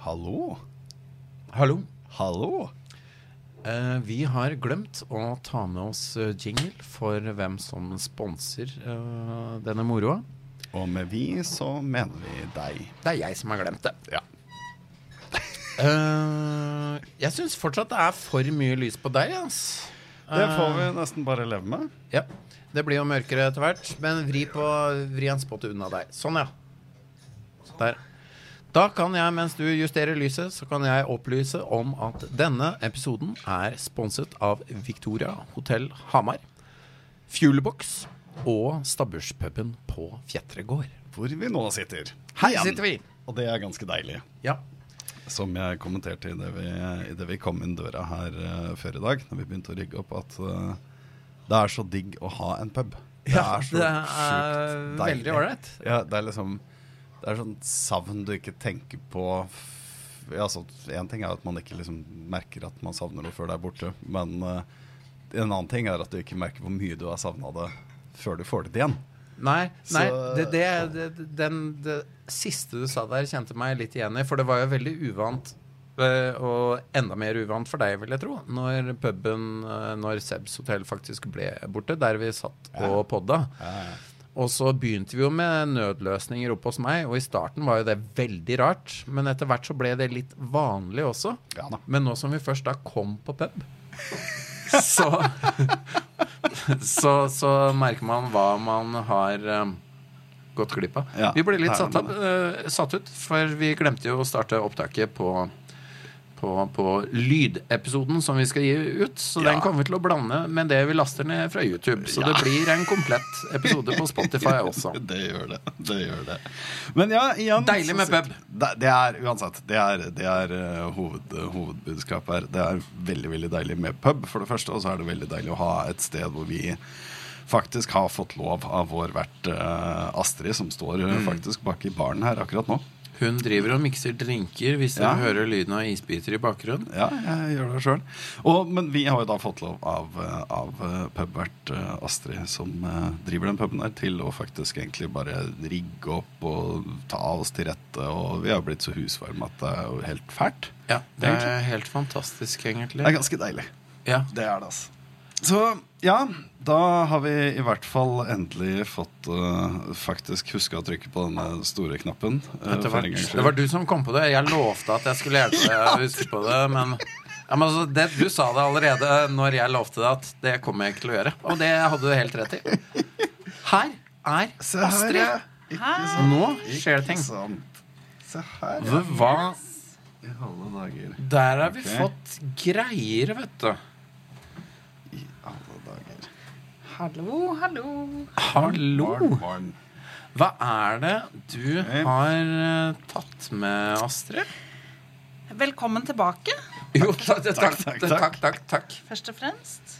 Hallo? Hallo. Hallo? Eh, vi har glemt å ta med oss eh, jingle for hvem som sponser eh, denne moroa. Og med vi så mener vi deg. Det er jeg som har glemt det. Ja. Eh, jeg syns fortsatt det er for mye lys på deg. Ass. Det får vi nesten bare leve med. Ja, Det blir jo mørkere etter hvert, men vri, på, vri en spot unna deg. Sånn, ja. Der. Da kan jeg, mens du justerer lyset, så kan jeg opplyse om at denne episoden er sponset av Victoria Hotell Hamar, Fuelbox og Stabburspuben på Fjetre gård. Hvor vi nå sitter. Her Igjen. sitter vi. Og det er ganske deilig. Ja. Som jeg kommenterte idet vi, i det vi kom inn døra her uh, før i dag, når vi begynte å rigge opp, at uh, det er så digg å ha en pub. Det Ja, er så sjukt deilig. veldig ålreit. Ja, det er liksom Det er sånn savn du ikke tenker på ja, altså, En ting er at man ikke liksom merker at man savner noe før det er borte, men uh, en annen ting er at du ikke merker hvor mye du har savna det før du får det igjen. Nei, nei Så- det, det, det, den, det siste du sa der, kjente meg litt igjen i. For det var jo veldig uvant, eh, og enda mer uvant for deg, vil jeg tro, når puben, eh, når Sebs hotell faktisk ble borte, der vi satt og podda. Og så begynte vi jo med nødløsninger oppe hos meg, og i starten var jo det veldig rart. Men etter hvert så ble det litt vanlig også. Ja. Men nå som vi først da kom på pub, så så, så merker man hva man har um, gått glipp av. Ja, vi ble litt satt, opp, uh, satt ut, for vi glemte jo å starte opptaket på på, på lydepisoden som vi skal gi ut. Så Ja. den kommer vi til å blande med det vi laster ned fra YouTube. Så Ja. det blir en komplett episode på Spotify også. Det gjør det. det gjør det. Men ja, igjen Deilig med pub. Det, det er uansett Det er, det er eh, hoved, hovedbudskapet her. Det er veldig veldig deilig med pub, for det første. Og så er det veldig deilig å ha et sted hvor vi faktisk har fått lov av vår vert eh, Astrid, som står Mm. eh, faktisk bak i baren her akkurat nå. Hun driver og mikser drinker hvis dere hører lyden av isbiter i bakgrunnen. Ja, jeg gjør det sjøl. Men vi har jo da fått lov av, av eh, pubvert eh, Astrid, som eh, driver den puben der, til å faktisk egentlig bare rigge opp og ta oss til rette. Og vi har blitt så husvarme at det er jo helt fælt. Ja, det er helt fantastisk, egentlig. Det er ganske deilig. Ja. Det er det, altså. Så ja, da har vi i hvert fall endelig fått uh, faktisk huska å trykke på denne store knappen. Uh, en gangs. Det var du som kom på det. Jeg lovte at jeg skulle hjelpe deg å huske på det, men, ja, men altså, det, du sa det allerede når jeg lovte deg at det kommer jeg ikke til å gjøre. Og det hadde du helt rett i. Her er Astrid. her. Nå skjer det ting. Ikke sant. Se her, hva? I alle dager. Der har vi okay. fått greier, vet du. I alle dager. Hallo, hallo. Hallo. Hva er det du har eh, tatt med, Astrid? Velkommen tilbake, Jo, takk, takk, takk, takk, takk. takk, takk, takk. først og fremst.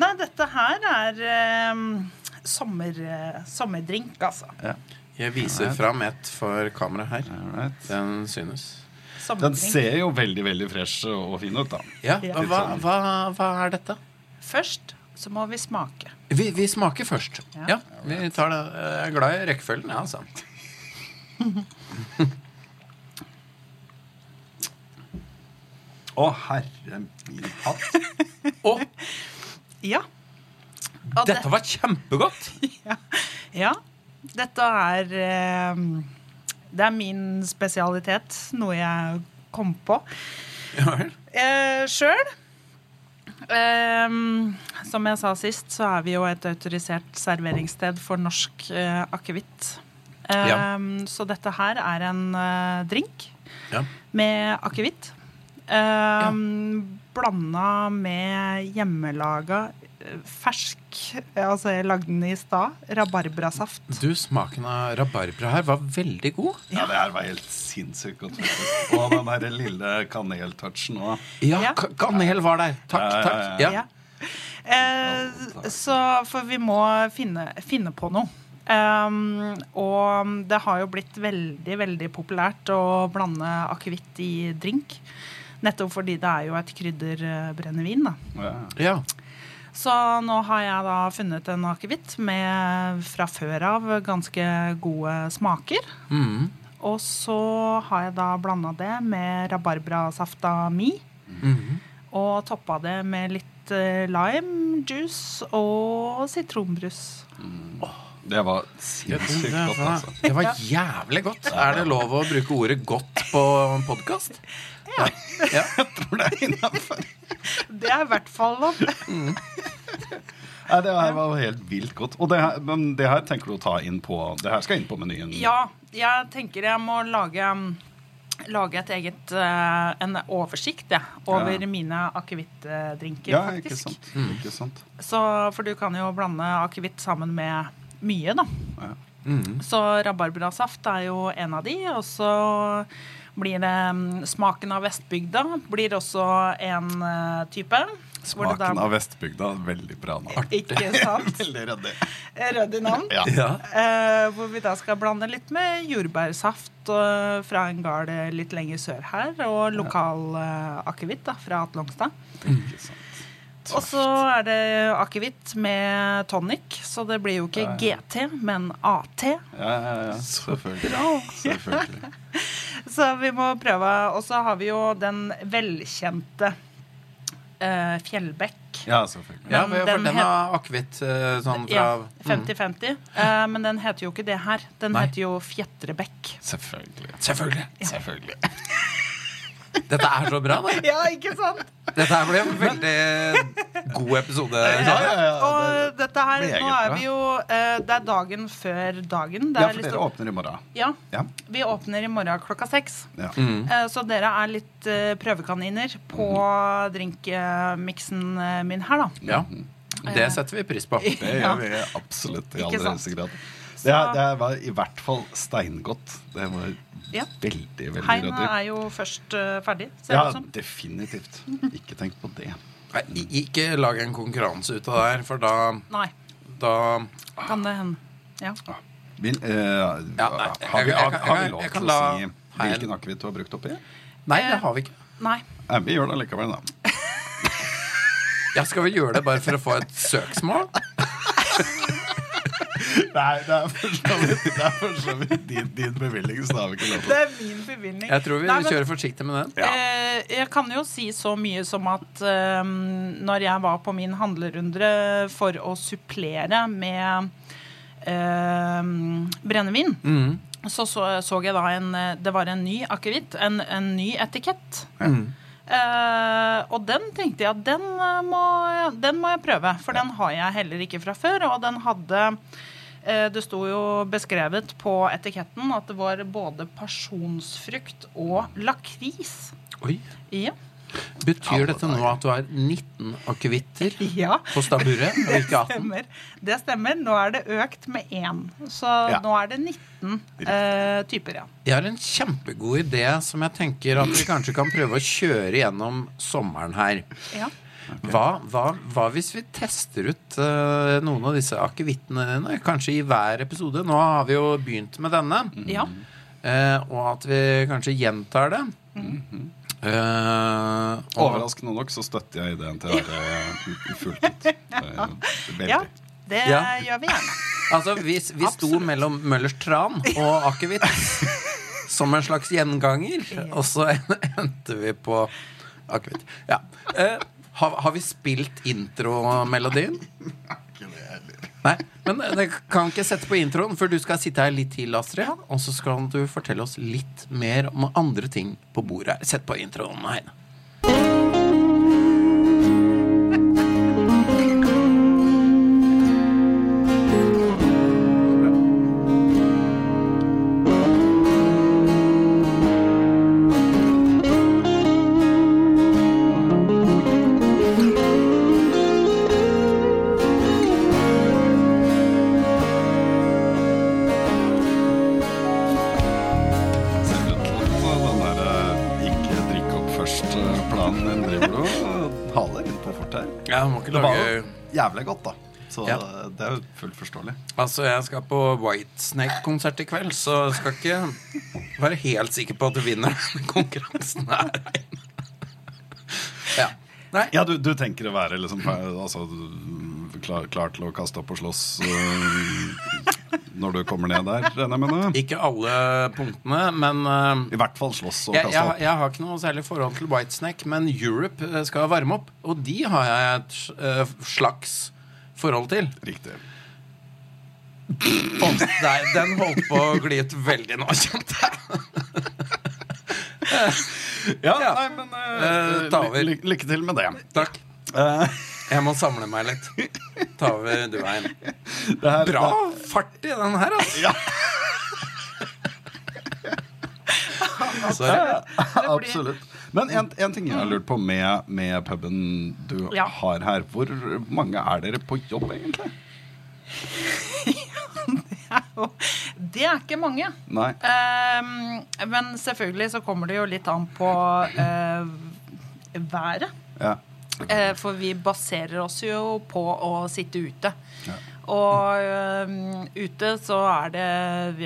Nei, dette her er eh, sommer, eh, sommerdrink, altså. Ja. Jeg viser fram et for kamera her. Den synes. Den ser jo veldig veldig fresh og fin ut, da. Ja, Ja. Hva, hva, hva er dette? Først så må vi smake. Vi, vi smaker først. Ja. Ja. vi tar det. Jeg er glad i rekkefølgen, ja, altså. Å, herre min hatt. Å, Ja. Og dette var kjempegodt! Ja. ja. Dette er eh, Det er min spesialitet, noe jeg kom på Ja eh, sjøl. Eh, som jeg sa sist, så er vi jo et autorisert serveringssted for norsk uh, akevitt. Um, Ja. Så dette her er en uh, drink Ja. med akevitt. Eh, Blanda med hjemmelaga fersk Altså, jeg lagde den i stad. Rabarbrasaft. Du, smaken av rabarbra her var veldig god. Ja, det her var helt sinnssykt godt. faktisk. Og den derre lille kaneltouchen òg. Ja, Ja. kanel var der. Takk, Ja, ja, takk. ja. Ja. Ja. Eh, så For vi må finne, finne på noe. Um, og det har jo blitt veldig veldig populært å blande akevitt i drink. Nettopp fordi det er jo et krydderbrennevin. da. Ja. Så nå har jeg da funnet en akevitt med fra før av ganske gode smaker. Mm. og så har jeg da blanda det med rabarbrasafta mi. Mm. Og toppa det med litt eh, lime juice og sitronbrus. Det var sinnssykt godt, altså. Det var jævlig godt. Er det lov å bruke ordet 'godt' på podkast? Ja. ja. Tror det er innafor. Det er i hvert fall lov. Nei, det her var helt vilt godt. Og det her, men det her tenker du å ta inn på Det her skal inn på menyen? Ja, jeg tenker jeg må lage Lage et eget eh, en oversikt ja, over Ja. mine akevittdrinker, Ja, ikke faktisk. sant. Ikke sant. Så, for du kan jo blande akevitt sammen med mye, da. Ja. Mm. Så rabarbrasaft er jo en av de. Og så blir det mm, Smaken av Vestbygda blir også en eh, type. Smaken av Vestbygda. Veldig bra navn. Ikke sant? Veldig ryddig. Rød navn. Ja. Ja. Eh, hvor vi da skal blande litt med jordbærsaft eh, fra en gard litt lenger sør her, og lokal eh, akevitt fra Atlongstad. Ikke. Og så er det akevitt med tonic, så det blir jo ikke GT, men AT. Ja, ja, ja. Selvfølgelig. Selvfølgelig. Så vi må prøve. Og så har vi jo den velkjente eh, Fjellbekk. Ja, selvfølgelig. Ja, Men for den den het- har akevitt eh, sånn fra Ja, 50-50. Eh, men den heter jo ikke det her. Den Nei. heter jo Fjetrebekk. Selvfølgelig. Selvfølgelig. Selvfølgelig. Dette er så bra, da. Ja, ikke sant? Dette her ble en veldig god episode. Ja, ja, ja. Og dette her, nå er vi jo eh, Det er dagen før dagen. Det Ja, for liksom- dere åpner i morgen. ja, Ja. vi åpner i morgen klokka seks. ja. Mm. Eh, Så dere er litt eh, prøvekaniner på drinkmiksen eh, min her, da. Ja, det setter vi pris på. Det Ja. gjør vi absolutt i aller høyeste grad. Det, det var i hvert fall steingodt. Det var Ja. veldig, veldig Heinet er jo først uh, ferdig, ser Ja, det definitivt. Ikke tenk på det. Nei, ikke lag en konkurranse ut av det her, for da, Nei, da kan det hende. Ja. Vil, uh, Ja, nei, har, vi, har, har vi lov til å si hvilken akevitt du har brukt oppi? Nei, det har vi ikke. Nei. Nei, vi gjør det likevel, da. Ja, skal vi gjøre det bare for å få et søksmål? Nei, det er for så vidt, det er for så vidt din, din bevilgning, så da har vi ikke lov til. Det er min bevilgning. Jeg tror vi Nei, men- kjører forsiktig med den. Eh, jeg kan jo si så mye som at eh, når jeg var på min handlerunde for å supplere med eh, brennevin, Mm. så, så så jeg da en Det var en ny akevitt. En, en ny etikett. Mm. Uh, og den tenkte jeg at den, eh, må, den må jeg prøve, for den har jeg heller ikke fra før. Og den hadde Det sto jo beskrevet på etiketten at det var både pasjonsfrukt og lakris. Oi. Ja. Betyr dette nå at du har 19 akevitter ja. på staburet, og ikke 18? Stemmer. Det stemmer. Nå er det økt med én. Så Ja. nå er det 19 eh, typer, ja. Jeg har en kjempegod idé som jeg tenker at vi kanskje kan prøve å kjøre gjennom sommeren her. ja. Hva, hva, hva hvis vi tester ut uh, noen av disse akevittene dine? Kanskje i hver episode. Nå har vi jo begynt med denne. ja. Uh, og at vi kanskje gjentar det. Mm -hmm. Uh, Overraskende nok så støtter jeg ideen til dere fullt ut. Eh, ja. Det Ja. gjør vi gjerne. Altså, vi, vi sto mellom Møllers tran og akevitt som en slags gjenganger, og så endte vi på akevitt. Ja. Eh, har, har vi spilt intromelodien? Nei, men det kan ikke sette på introen, for du skal sitte her litt til, Astrid. Og så skal du fortelle oss litt mer om andre ting på bordet her. Sett på introen, Heine. Fullt forståelig. Altså, jeg skal på Whitesnake-konsert i kveld, så jeg skal ikke være helt sikker på at du vinner denne konkurransen her. Ja. Nei, Ja, du, du tenker å være liksom altså, klar, klar til å kaste opp og slåss uh, når du kommer ned der, regner jeg med? Ikke alle punktene, men uh, I hvert fall slåss og jeg, kaste jeg, opp. jeg har ikke noe særlig forhold til Whitesnake, men Europe eh, skal varme opp. Og de har jeg et uh, slags forhold til. Riktig. Å, nei, den holdt på å gli ut veldig nå, kjente jeg. Ja, Ja. nei, men eh, Eh, ta over. ly ly lykke til med det. Takk. Uh, Jeg må samle meg litt. Ta over du veien. det Bra fart i den her, altså. Ja. Sorry. Absolutt. Men en, en ting jeg har lurt på med, med puben du Ja. har her. Hvor mange er dere på jobb, egentlig? Det er ikke mange. Ehm, men selvfølgelig så kommer det jo litt an på eh, været. Ja. Eh, for vi baserer oss jo på å sitte ute. Ja. Og øhm, ute så er det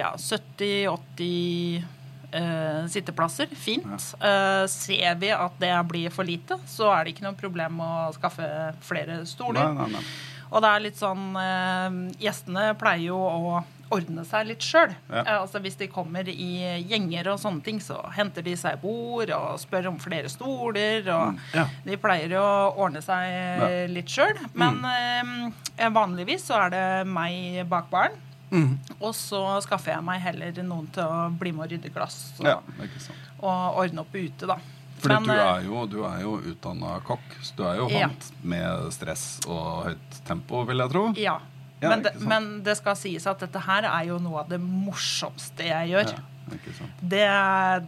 ja, 70-80 Uh, sitteplasser. Fint. Uh, ser vi at det blir for lite, så er det ikke noe problem å skaffe flere stoler. Nei, nei, nei. Og det er litt sånn eh, Gjestene pleier jo å ordne seg litt sjøl. Ja. Eh, altså hvis de kommer i gjenger og sånne ting, så henter de seg bord og spør om flere stoler. Og Ja. de pleier å ordne seg Ja. litt sjøl. Men eh, vanligvis så er det meg bak baren. Mm. Og så skaffer jeg meg heller noen til å bli med og rydde glass og, Ja, og ordne opp ute, da. Fordi du eh, er jo, du er jo utdanna kokk, så du er jo Ja. med stress og høyt tempo, vil jeg tro. Ja. Ja, men, det, men det skal sies at dette her er jo noe av det morsomste jeg gjør. Ja. Det,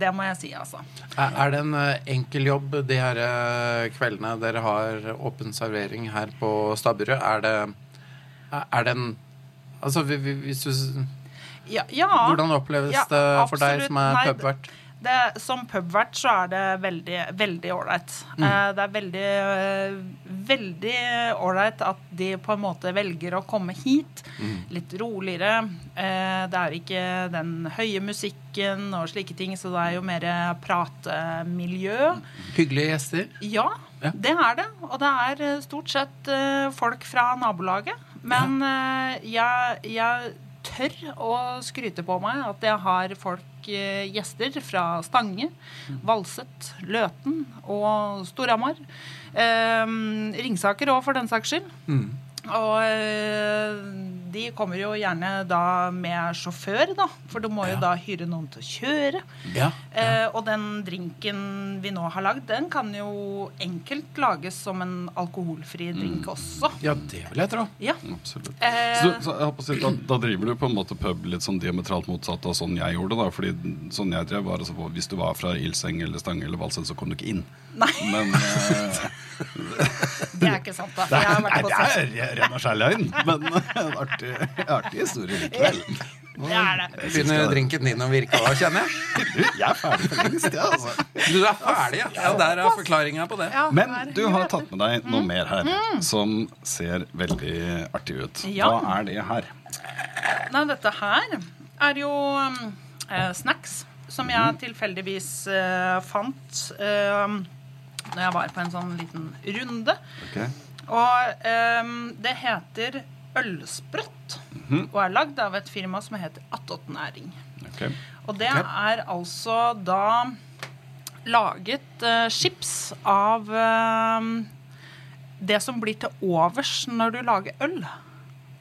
det må jeg si, altså. Er er det en eh, enkel jobb de her eh, kveldene dere har åpen servering her på Stabburet? Er det, er det en Altså, vi- vi- hvis du Ja, ja. Hvordan oppleves Ja, det for deg som er Nei, pubvert? Det, som pubvert så er det veldig veldig ålreit. Mm. Eh, det er veldig eh, veldig ålreit at de på en måte velger å komme hit. Mm. Litt roligere. Eh, det er ikke den høye musikken og slike ting, så det er jo mer pratemiljø. Hyggelige gjester? Ja, Ja. det er det. Og det er stort sett folk fra nabolaget. Men eh, jeg, jeg tør å skryte på meg at jeg har folk, eh, gjester fra Stange, Valset, Løten og Storhamar. Eh, Ringsaker òg, for den saks skyld. Mm. Og eh, de kommer jo gjerne da med sjåfør, da. For du må jo Ja. da hyre noen til å kjøre. Ja. Eh, og den drinken vi nå har lagd, den kan jo enkelt lages som en alkoholfri drink også. ja, det vil jeg tro. Ja. Absolutt. Eh, Så, så jeg da, da driver du på en måte pub litt sånn diametralt motsatt av sånn jeg gjorde. da Fordi sånn jeg drev var altså, Hvis du var fra Ilseng eller Stange eller Valsen, så kom du ikke inn. Nei, Men eh, det er ikke sant, da. Jeg har Nei, på det er ren og skjær løgn, men en artig, artig historie likevel. Det er det. Begynner drinken din å virke òg, kjenner jeg. Du, jeg er ferdig for lengst, jeg, altså. Du er ferdig, ja. ja der er forklaringa på det. Ja, Men du har tatt med deg noe mer her som ser veldig artig ut. Ja. Hva er det her? Nei, dette her er jo um, eh, snacks som jeg tilfeldigvis eh, fant eh, når jeg var på en sånn liten runde. Ok. Og ehm, det heter ølsprøtt. Og er lagd av et firma som heter Attåt Næring. Ok. Og det okay. er altså da laget eh, chips av ehm, det som blir til overs når du lager øl.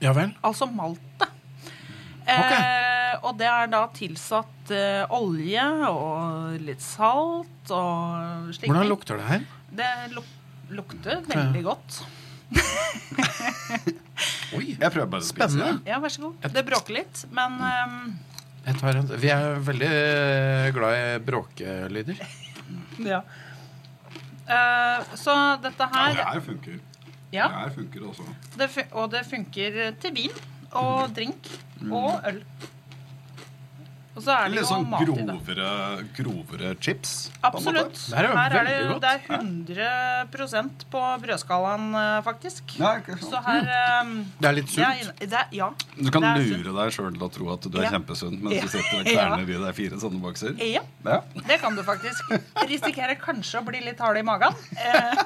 Ja vel. Altså maltet. Eh, og det er da tilsatt eh, olje og litt salt og slik. Hvordan lukter det her? Det luk lukter veldig godt. Oi, Jeg prøver bare å spise. Spennende. Ja, vær så god. Det bråker litt, men um... Jeg tar en. Vi er veldig eh, glad i bråkelyder. Ja. Uh, så dette Ja, her det her funker. ja, Det her funker også. det fun Og det funker til vin og drink og øl. Og så er det Litt jo sånn mat i det. grovere, grovere chips. Absolutt. Er Her er det, det er 100% på brødskalaen, eh, faktisk. Ja. Så her um, Det er litt sunt. Ja, Ja. Du kan lure deg sjøl til å tro at du er Ja. kjempesunn mens Ja. du sitter og kverner i deg fire sånne bokser. Ja, Ja. det kan du faktisk. Risikerer kanskje å bli litt hard i magen. Eh,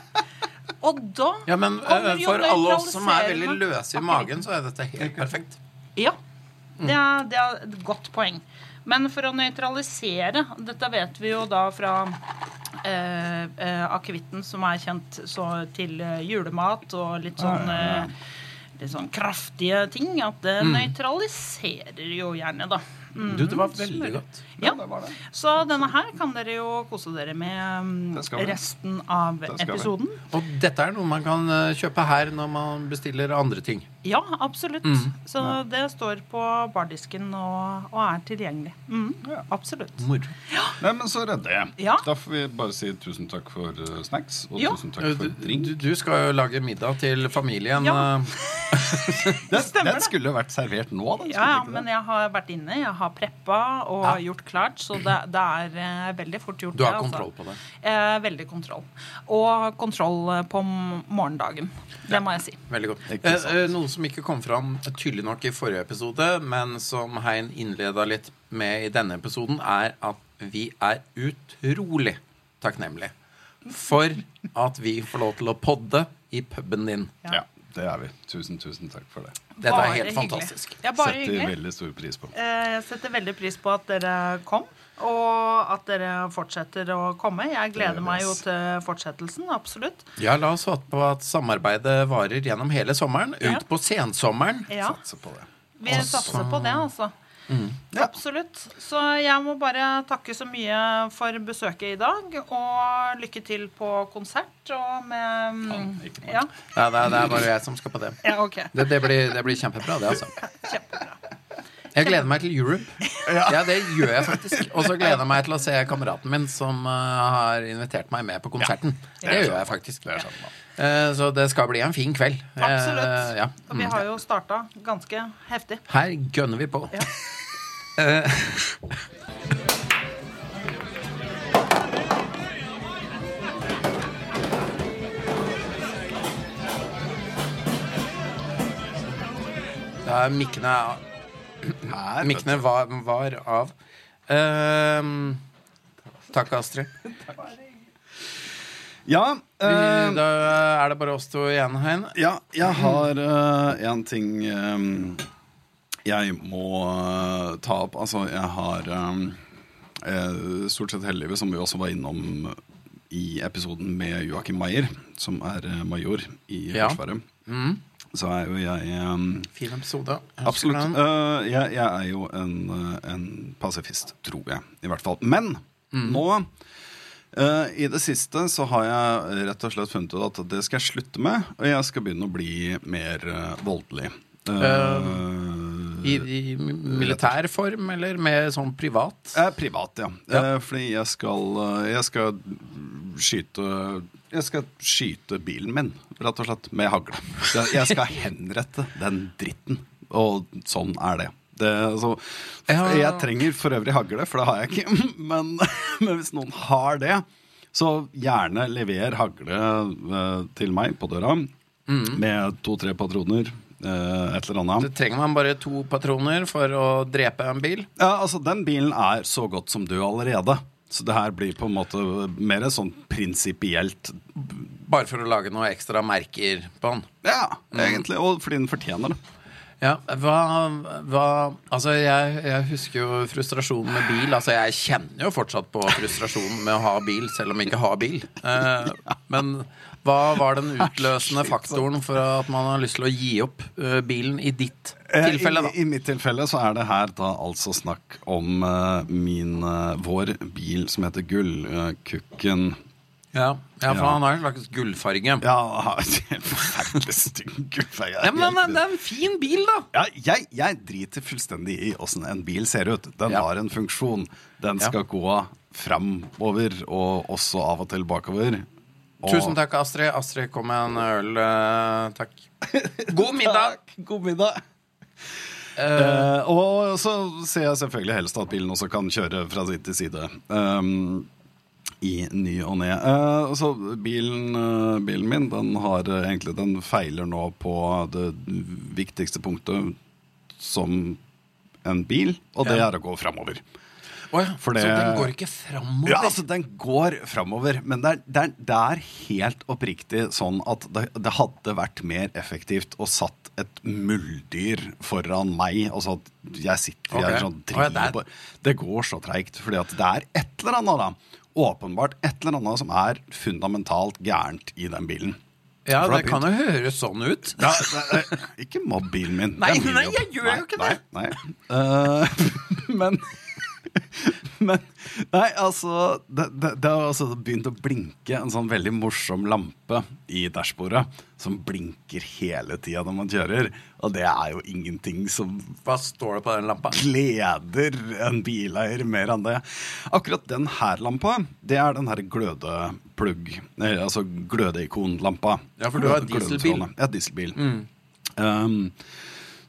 og da Ja, men kommer jo for alle oss som er veldig løse i magen, så er dette helt perfekt. Ja. det er, det er et godt poeng. Men for å nøytralisere Dette vet vi jo da fra eh, eh, akevitten, som er kjent så, til eh, julemat og litt sånn eh, Litt sånn kraftige ting. At det nøytraliserer jo gjerne, da. Mm. Du, det var veldig godt. Ja. det det. Så denne her kan dere jo kose dere med mm, resten av episoden. vi. Og dette er noe man kan eh, kjøpe her når man bestiller andre ting. Ja, absolutt. Mm. Så det står på bardisken og, og er tilgjengelig. Mm, Ja. Absolutt. Moro. Nei, men så redder jeg. Ja. Da får vi bare si tusen takk for eh, snacks, og jo. tusen takk Du, for drink. du, du skal jo lage middag til familien. Ja. eh, Den, stemmer den skulle jo vært servert nå, den. Ja, ja, men jeg har vært inne, jeg har preppa og Ja. gjort klart, så det, det er eh, veldig fort gjort. Du har det, altså. kontroll på det. Eh, veldig kontroll. Og kontroll eh, på morgendagen. Det må jeg si. Veldig godt. Eh, noe som ikke kom fram tydelig nok i forrige episode, men som Hein innleda litt med i denne episoden, er at vi er utrolig takknemlige for at vi får lov til å podde i puben din. Ja, det er vi. Tusen, tusen takk for det. Dette Bare er helt hyggelig. fantastisk. Ja, bare Setter hyggelig. veldig stor pris på. Eh, Jeg setter veldig pris på at dere kom, og at dere fortsetter å komme. Jeg gleder meg jo til fortsettelsen. Absolutt. Ja, la oss håpe på at samarbeidet varer gjennom hele sommeren, Ja. ut på sensommeren. Ja, Satser på det. vi satser på det, altså. Absolutt. Så jeg må bare takke så mye for besøket i dag, og lykke til på konsert og med Ja. Ja, Ja, det, er, det er bare jeg som skal på det. ja OK. Det, det, blir, det blir kjempebra, det, altså. Kjempebra. Jeg gleder meg til Europe. Ja, det gjør jeg faktisk. Og så gleder jeg meg til å se kameraten min som eh, har invitert meg med på konserten. Det gjør jeg faktisk. Det er. Eh, så det skal bli en fin kveld. Eh, Absolutt. ja. Og vi har jo starta ganske heftig. Her gønner vi på. Ja. Eh, Da er mikkene, mikkene var, var av. Uh, takk, Astrid. Ja, eh, da er det bare oss to igjen, Hein. ja, jeg har én en ting um, jeg må uh, ta opp. Altså, jeg har eh, eh, stort sett hele livet, som vi også var innom i episoden med Joakim Maier, som er eh, major i Ja. Forsvaret, Mm. så er jo jeg um, Fin episode. Absolutt. Eh, jeg, jeg er jo en, eh, en pasifist, tror jeg, i hvert fall. Men nå eh, i det siste så har jeg rett og slett funnet ut at det skal jeg slutte med, og jeg skal begynne å bli mer eh, voldelig. Uh, I, I militær form, eller med sånn privat? privat, ja. Ja. Fordi jeg skal, jeg skal skyte Jeg skal skyte bilen min, rett og slett, med hagle. Jeg skal henrette den dritten. Og sånn er det. Det altså, Ja. Jeg trenger for øvrig hagle, for det har jeg ikke. Men, men hvis noen har det, så gjerne lever hagle eh, til meg på døra. Med to-tre patroner. eh, et eller annet. Det trenger man bare to patroner for å drepe en bil. Ja, altså Den bilen er så godt som død allerede. Så det her blir på en måte mer sånn prinsipielt Bare for å lage noe ekstra merker på den. Ja, egentlig. Og fordi den fortjener det. Ja, hva, hva Altså, jeg, jeg husker jo frustrasjonen med bil. Altså, jeg kjenner jo fortsatt på frustrasjonen med å ha bil, selv om jeg ikke har bil. Eh, men hva var den utløsende faktoren for at man har lyst til å gi opp eh, bilen i ditt tilfelle, da? I, I mitt tilfelle så er det her da altså snakk om eh, min eh, vår bil som heter Gullkukken. Ja, ja for han har en slags gullfarge. ja, forferdelig stygg gullfarge. Ja, men det er en fin bil, da! Ja, jeg, jeg driter fullstendig i åssen en bil ser ut. Den Ja. har en funksjon. Den skal gå framover og også av og til bakover. Og- Tusen takk, Astrid. Astrid kom med en øl. eh, takk. God middag! God middag. Uh, og så ser jeg selvfølgelig helst at bilen også kan kjøre fra side til side. ehm, I ny og ne. Eh, så bilen, eh, bilen min den har eh, egentlig Den feiler nå på det viktigste punktet som en bil, og det Ja. er å gå framover. Oh ja, For det- Så den går ikke framover? Ja, altså Den går framover, men det er, det, er, det er helt oppriktig sånn at det, det hadde vært mer effektivt å satt et muldyr foran meg. Altså at jeg sitter okay. jeg sånn, oh ja, det Det går så treigt, fordi at det er et eller annet, da. Åpenbart et eller annet som er fundamentalt gærent i den bilen. Ja, det kan jo høres sånn ut. Ja, det, det, ikke mobb bilen min. Nei, nei, jeg gjør jo ikke det. Nei, nei. Uh, men Men Nei, altså det, det, det har altså begynt å blinke en sånn veldig morsom lampe i dashbordet. Som blinker hele tida når man kjører. Og det er jo ingenting som Hva står det på den lampa? gleder en bileier mer enn det. Akkurat den her lampa, det er den her glødeplugg eh, Altså glødeikonlampa. Ja, for du har dieselbil. Ja, dieselbil. Um,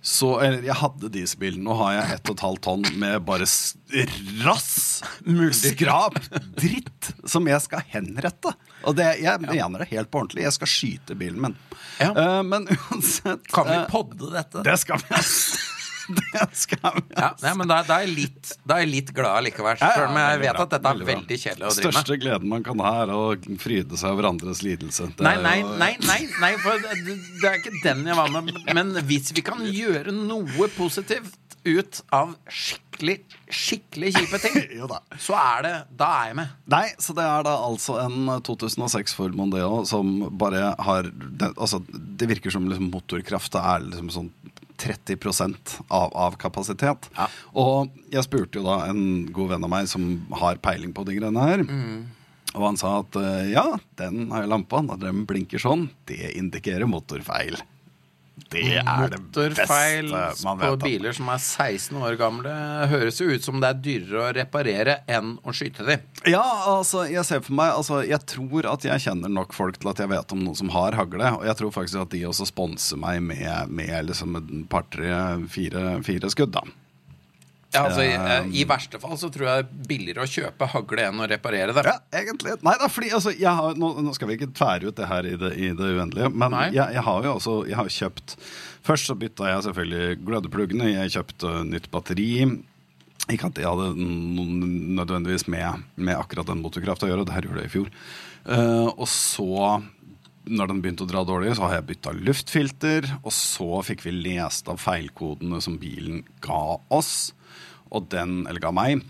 så jeg hadde dieselbilen. Nå har jeg ett og et halvt tonn med bare rass, skrap, dritt som jeg skal henrette. Og det, jeg mener det helt på ordentlig. Jeg skal skyte bilen min. Ja. Uh, men uansett Kan vi eh, podde dette? Det skal vi. Det skal vi. Ja, men da, da, er jeg litt, da er jeg litt glad likevel. Ja, ja, Selv om jeg vet bra, at dette er veldig veldig kjedelig å drive med. Største gleden man kan ha, er å fryde seg over andres lidelse. Det Nei, nei, nei, nei, nei for det, det er ikke den jeg var med. Men hvis vi kan gjøre noe positivt ut av skikkelig, skikkelig kjipe ting, Jo da. så er det Da er jeg med. Nei, så det er da altså en 2006 Ford Mondeo som bare har det, Altså, det virker som liksom motorkraft er liksom sånn 30 av, av kapasitet. Ja. Og jeg spurte jo da en god venn av meg som har peiling på de greiene her. Og han sa at eh, ja, den har lampa, når den blinker sånn, det indikerer motorfeil. Det er det beste man vet. vet. om. biler som er 16 år gamle, høres jo ut som det er dyrere å reparere enn å skyte dem. Ja, altså, jeg ser for meg altså, Jeg tror at jeg kjenner nok folk til at jeg vet om noen som har hagle. Og jeg tror faktisk at de også sponser meg med, med liksom et par, tre, fire, fire skudd, da. Ja, altså, i, Um, I verste fall så tror jeg det er billigere å kjøpe hagle enn å reparere det. Ja, egentlig. Nei da, fordi altså, jeg har, nå, nå skal vi ikke tvære ut det her i det, i det uendelige, men jeg, jeg har jo også jeg har kjøpt Først så bytta jeg selvfølgelig glødepluggene. Jeg kjøpte nytt batteri. Ikke at det hadde noen nødvendigvis med, med akkurat den motorkrafta å gjøre. Det her gjorde jeg i fjor. Uh, og så, når den begynte å dra dårlig, så har jeg bytta luftfilter. Og så fikk vi lest av feilkodene som bilen ga oss. Og den, eller ga meg.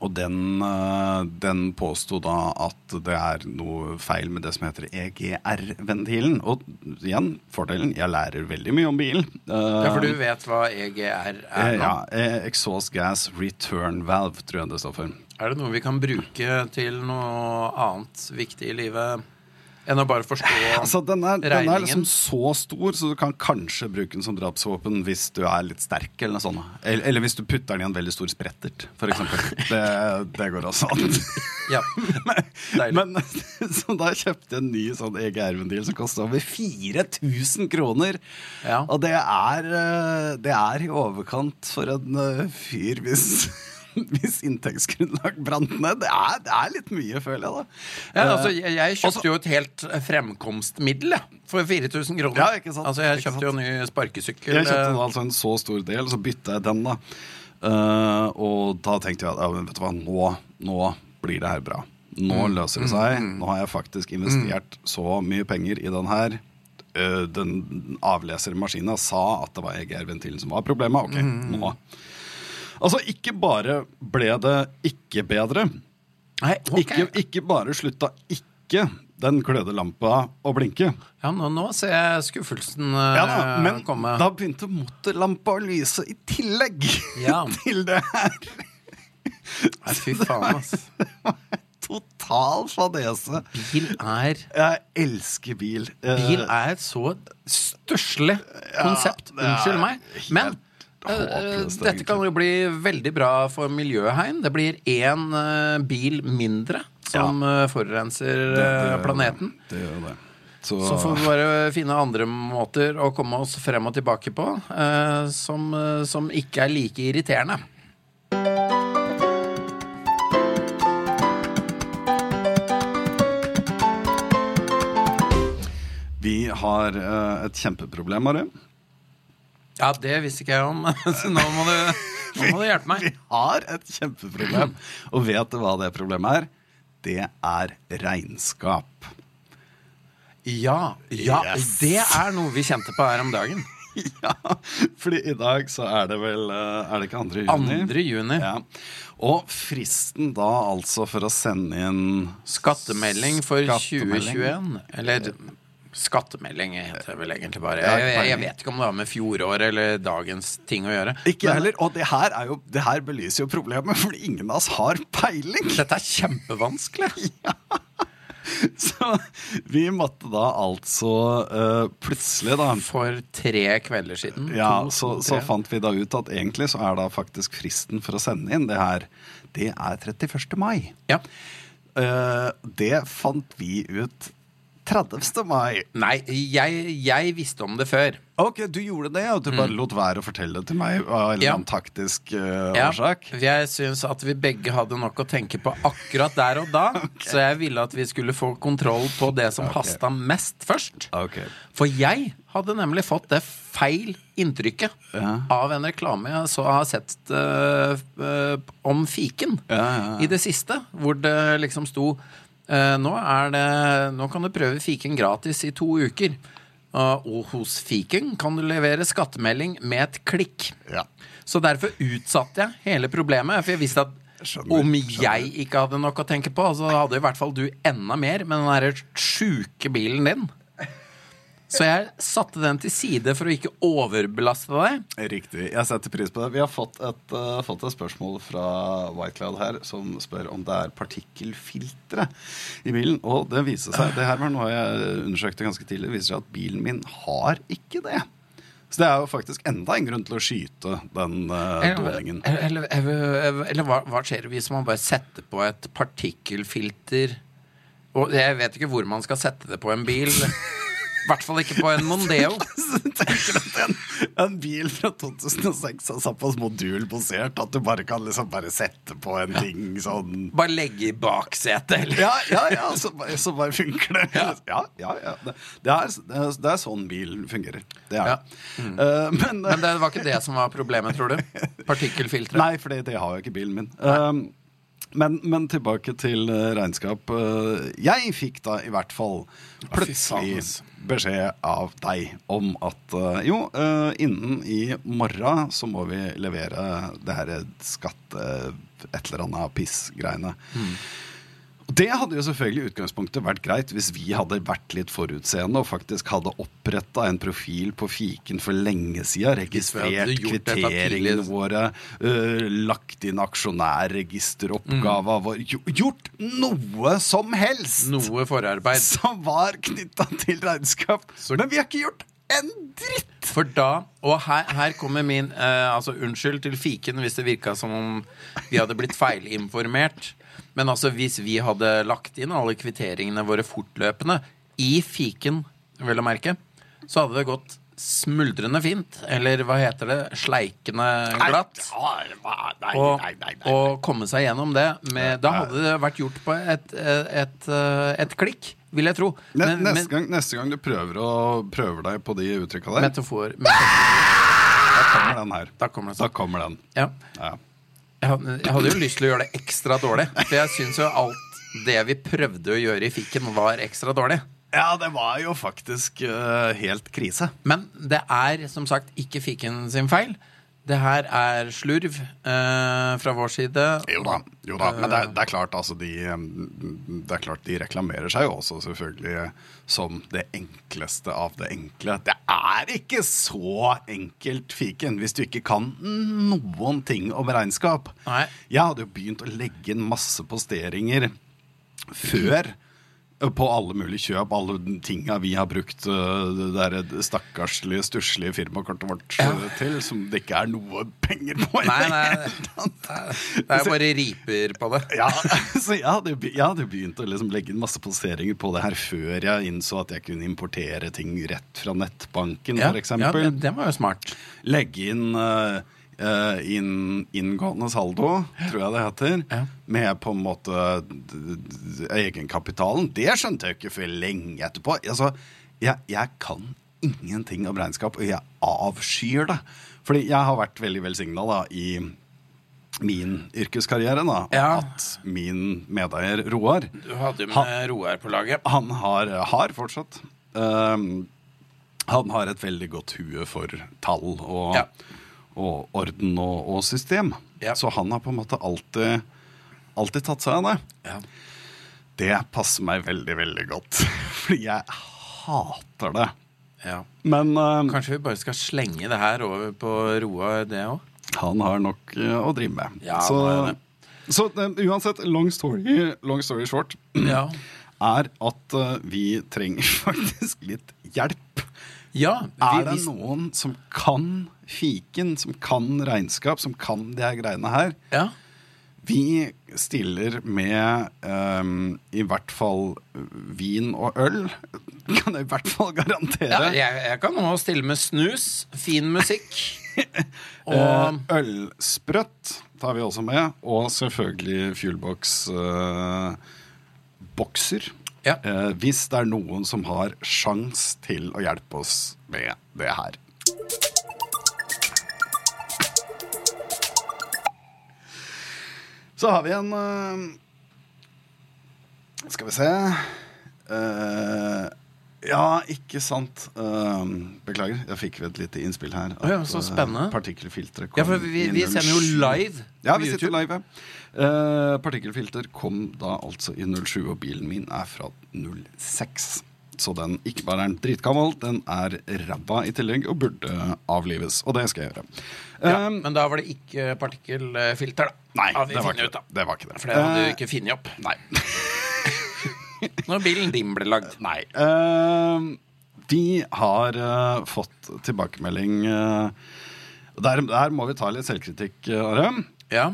Og den, øh, den påsto da at det er noe feil med det som heter EGR-ventilen. Og igjen, fordelen, jeg lærer veldig mye om bil. Uh, Ja, for du vet hva EGR er nå? Ja, eh, Exhaust Gas Return Valve, tror jeg det står for. Er det noe vi kan bruke til noe annet viktig i livet enn å bare forstå Altså, den er, den er liksom så stor, så du kan kanskje bruke den som drapsvåpen hvis du er litt sterk, eller noe sånt. Eller, eller hvis du putter den i en veldig stor sprettert, eksempel. Det, det går også an. Ja. Men så da kjøpte jeg en ny sånn EGR-ventil som kosta over 4000 kroner. Ja. Og det er, eh, det er i overkant for en eh, fyr hvis, hvis inntektsgrunnlag brant ned. Det er, det er litt mye, føler jeg, da. Ja, altså, jeg, jeg altså- kjøpte jo et helt fremkomstmiddel for 4000 kroner. Ja, ikke sant? Altså, jeg kjøpte jo ny sparkesykkel. Jeg kjøpte eh, altså en så stor del, så bytta jeg den, da. Uh, og da tenkte jeg at ja, vet du hva, nå, nå blir det her bra. Nå Mm. løser det seg. Nå har jeg faktisk investert så mye penger i den her. Eh, den avlesermaskina sa at det var EGR-ventilen som var problemet. Ok, Mm. nå Altså, ikke bare ble det ikke bedre. Nei, okay. Ikke, ikke bare slutta ikke den glødelampa å blinke. Ja, nå, nå ser jeg skuffelsen uh, Ja da, men komme. da begynte motorlampa å lyse i tillegg Ja. til det her. Nei, fy faen, ass. Total fadese. Bil er Jeg elsker bil. Eh, Bil er et så størselig konsept. det er Unnskyld meg. Men eh, håpløst, dette kan jo bli veldig bra for miljøet, Hein. Det blir én eh, bil mindre som ja. forurenser det- det eh, planeten. Det, gjør det. Så, Så får vi bare finne andre måter å komme oss frem og tilbake på eh, som, eh, som ikke er like irriterende. vi har eh, et kjempeproblem, Are. Ja, det visste ikke jeg om. Så nå må du Nå må du hjelpe meg. Vi har et kjempeproblem. Og vet du hva det problemet er? Det er regnskap. Ja, ja Yes. det er noe vi kjente på her om dagen. Ja, fordi i dag så er det vel eh, Er det ikke 2. juni? 2. juni. Ja. Og fristen da altså for å sende inn Skattemelding for Skattemelding. 2021. Eller skattemelding heter det vel egentlig bare. Jeg, Jeg, jeg, vet ikke om det har med fjoråret eller dagens ting å gjøre. Ikke Men heller. Og det her, er jo, det her belyser jo problemet, fordi ingen av oss har peiling. Dette er kjempevanskelig. ja. Så vi måtte da altså uh, plutselig, da For tre kvelder siden. ja, To, så, så fant vi da ut at egentlig så er da faktisk fristen for å sende inn det her, det er 31. mai. Ja. Uh, det fant vi ut 30. mai. Nei, jeg, jeg visste om det før. Ok, du gjorde det, og du bare lot være å fortelle det til meg av en Mm. Ja. taktisk uh, Ja, årsak. jeg syns at vi begge hadde nok å tenke på akkurat der og da. Så jeg ville at vi skulle få kontroll på det som okay. hasta mest først. Okay. For jeg hadde nemlig fått det feil inntrykket Ja. av en reklame jeg så har sett uh, om fiken i det siste, hvor det liksom sto nå, er det, nå kan du prøve fiken gratis i to uker. Uh, og hos fiken kan du levere skattemelding med et klikk. Ja. Så derfor utsatte jeg hele problemet. For jeg visste at Skjønner, om jeg ikke hadde nok å tenke på, så hadde i hvert fall du enda mer med den derre sjuke bilen din. Så jeg satte den til side for å ikke overbelaste deg. Riktig. Jeg setter pris på det. Vi har fått et, uh, fått et spørsmål fra Whitecloud her, som spør om det er partikkelfiltre i bilen. Og det viser seg, det her var noe jeg undersøkte ganske tidlig, det viser seg at bilen min har ikke det. Så det er jo faktisk enda en grunn til å skyte den uh, Eller, dårlingen. eller, eller, eller hva, hva skjer hvis man bare setter på et partikkelfilter Og jeg vet ikke hvor man skal sette det på en bil. I hvert fall ikke på en Mondeo. Tenker at en, en bil fra 2006 er såpass modulbasert at du bare kan liksom bare sette på en ting sånn Bare legge i baksetet, eller Ja, ja, ja, så så bare funker det. Ja, ja, ja. Det, det, er, det, er, det er sånn bilen fungerer. Det er Ja. Mm. Uh, men, Men det var ikke det som var problemet, tror du? Partikkelfilteret? Nei, for det, det har jo ikke bilen min. Um, men, men tilbake til eh, regnskap. Eh, jeg fikk da i hvert fall plutselig beskjed av deg om at eh, jo, eh, innen i morgen så må vi levere det her skatte... Et eller annet piss-greiene. Og Det hadde jo selvfølgelig utgangspunktet vært greit hvis vi hadde vært litt forutseende og faktisk hadde oppretta en profil på fiken for lenge hadde registrert kvitteringene våre, øh, lagt inn aksjonærregisteroppgava vår Gjort noe som helst Noe forarbeid. som var knytta til regnskap. Men vi har ikke gjort en dritt! For da, og her, her kommer min eh, Altså unnskyld til fiken hvis det virka som om vi hadde blitt feilinformert. Men altså hvis vi hadde lagt inn alle kvitteringene våre fortløpende i fiken, vel å merke, så hadde det gått smuldrende fint. Eller hva heter det? Sleikende glatt. Nei, Og, nei, nei, nei. og komme seg gjennom det. Med, da hadde det vært gjort på et, et, et, et klikk, vil jeg tro. Men- neste, men- gang, neste gang du prøver, å, prøver deg på de uttrykka der, Metafor. metafor. da kommer den her. Da kommer Da kommer den. Ja. Ja. Jeg hadde, jeg hadde jo lyst til å gjøre det ekstra dårlig. For jeg syns jo alt det vi prøvde å gjøre i fikken, var ekstra dårlig. ja, det var jo faktisk uh, helt krise. Men det er som sagt ikke fikken sin feil. Det her er slurv eh, fra vår side. Jo da, jo da. men det er, det er klart altså de, Det er klart de reklamerer seg jo også selvfølgelig som det enkleste av det enkle. Det er ikke så enkelt, fiken, hvis du ikke kan noen ting om regnskap. Nei. Jeg hadde jo begynt å legge inn masse posteringer før. På alle mulige kjøp, alle tinga vi har brukt øh, det der stakkarslige, stusslige firmakortet vårt ja. til, som det ikke er noe penger på. Nei, nei, det er bare riper på det. Ja, så jeg hadde, jeg hadde begynt å liksom legge inn masse posteringer på det her før jeg innså at jeg kunne importere ting rett fra nettbanken, Ja, for ja, det, det var jo smart. Legge inn eh, eh, inn, inngående saldo, tror jeg det heter, Ja. med på en måte egenkapitalen. Det skjønte jeg ikke før lenge etterpå. Altså, jeg, jeg kan ingenting om regnskap, og jeg avskyr det. Fordi jeg har vært veldig velsigna i min yrkeskarriere, da, Ja. at min medeier Roar Du hadde jo med Han- Roar på laget. Han har, har fortsatt ehm, Han har et veldig godt hue for tall og, Ja. Og orden og, og system. Ja. Så han har på en måte alltid, alltid tatt seg av det. Ja. Det passer meg veldig, veldig godt. Fordi jeg hater det. Ja. Men uh, Kanskje vi bare skal slenge det her over på Roar, det òg? han har nok uh, å drive med. Ja, så så uh, uansett, long story, long story short Ja. er at vi trenger faktisk litt hjelp. ja Er det noen som kan fiken, som kan regnskap, som kan de her greiene her? ja. Vi stiller med um, i hvert fall vin og øl. Kan jeg i hvert fall ja garantere. jeg, jeg kan nå stille med snus, fin musikk og Eh, ølsprøtt tar vi også med. Og selvfølgelig Fuelbox eh. Ja. uh, hvis det er noen som har sjans til å hjelpe oss med det her. Så har vi en uh, Skal vi se uh, Ja, ikke sant. Uh, beklager, jeg fikk et lite innspill her. At, ja, så spennende. partikkelfilteret kom Ja, for vi, vi sender jo 07. live Ja, vi sitter live. partikkelfilter kom da altså i 07, og bilen min er fra 06. Så den ikke bare er dritgammel, den er ræva i tillegg og burde avlives. Og det skal jeg gjøre. Ja, um, men da var det ikke partikkelfilter, da. nei, vi det var, ikke, ut, da. det. var ikke det. For det hadde Eh, du ikke funnet opp Nei. når bilen din ble lagd. Nei. Eh, vi har uh, fått tilbakemelding uh, der, der må vi ta litt selvkritikk, eh, Are. Ja,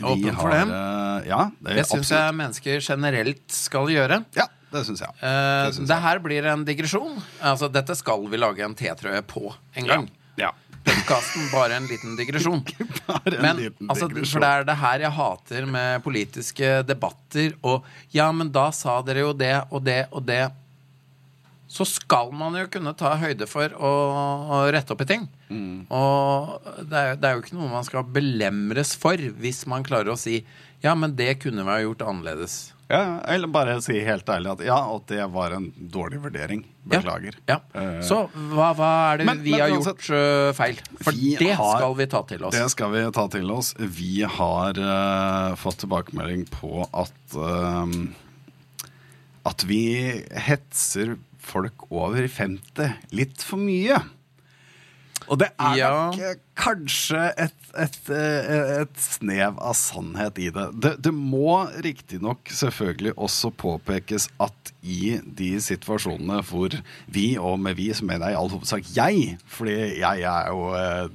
åpen for det. eh, ja, det, Det syns jeg mennesker generelt skal gjøre. Ja, det syns jeg. Eh, Det synes det jeg. her blir en digresjon. Altså, dette skal vi lage en T-trøye på en gang. Ja. Podkasten bare en liten digresjon. Bare en Men liten altså, digresjon. for det er det her jeg hater med politiske debatter og Ja, men da sa dere jo det og det og det. Så skal man jo kunne ta høyde for å, å rette opp i ting. Mm. Og det er, det er jo ikke noe man skal belemres for hvis man klarer å si ja, men det kunne vi ha gjort annerledes. Ja, eller bare si helt ærlig at ja, at det var en dårlig vurdering. Beklager. Ja. ja. Så hva, hva er det Men- vi men har gjort øh, feil? For det har- skal vi ta til oss. Det skal vi ta til oss. Vi har uh, fått tilbakemelding på at uh, At vi hetser folk over 50 litt for mye. Og det er Ja. nok eh, kanskje et, et, eh, et snev av sannhet i det. Det, det må riktignok selvfølgelig også påpekes at i de situasjonene hvor vi, og med vi så mener jeg i all hovedsak jeg, fordi jeg er jo eh,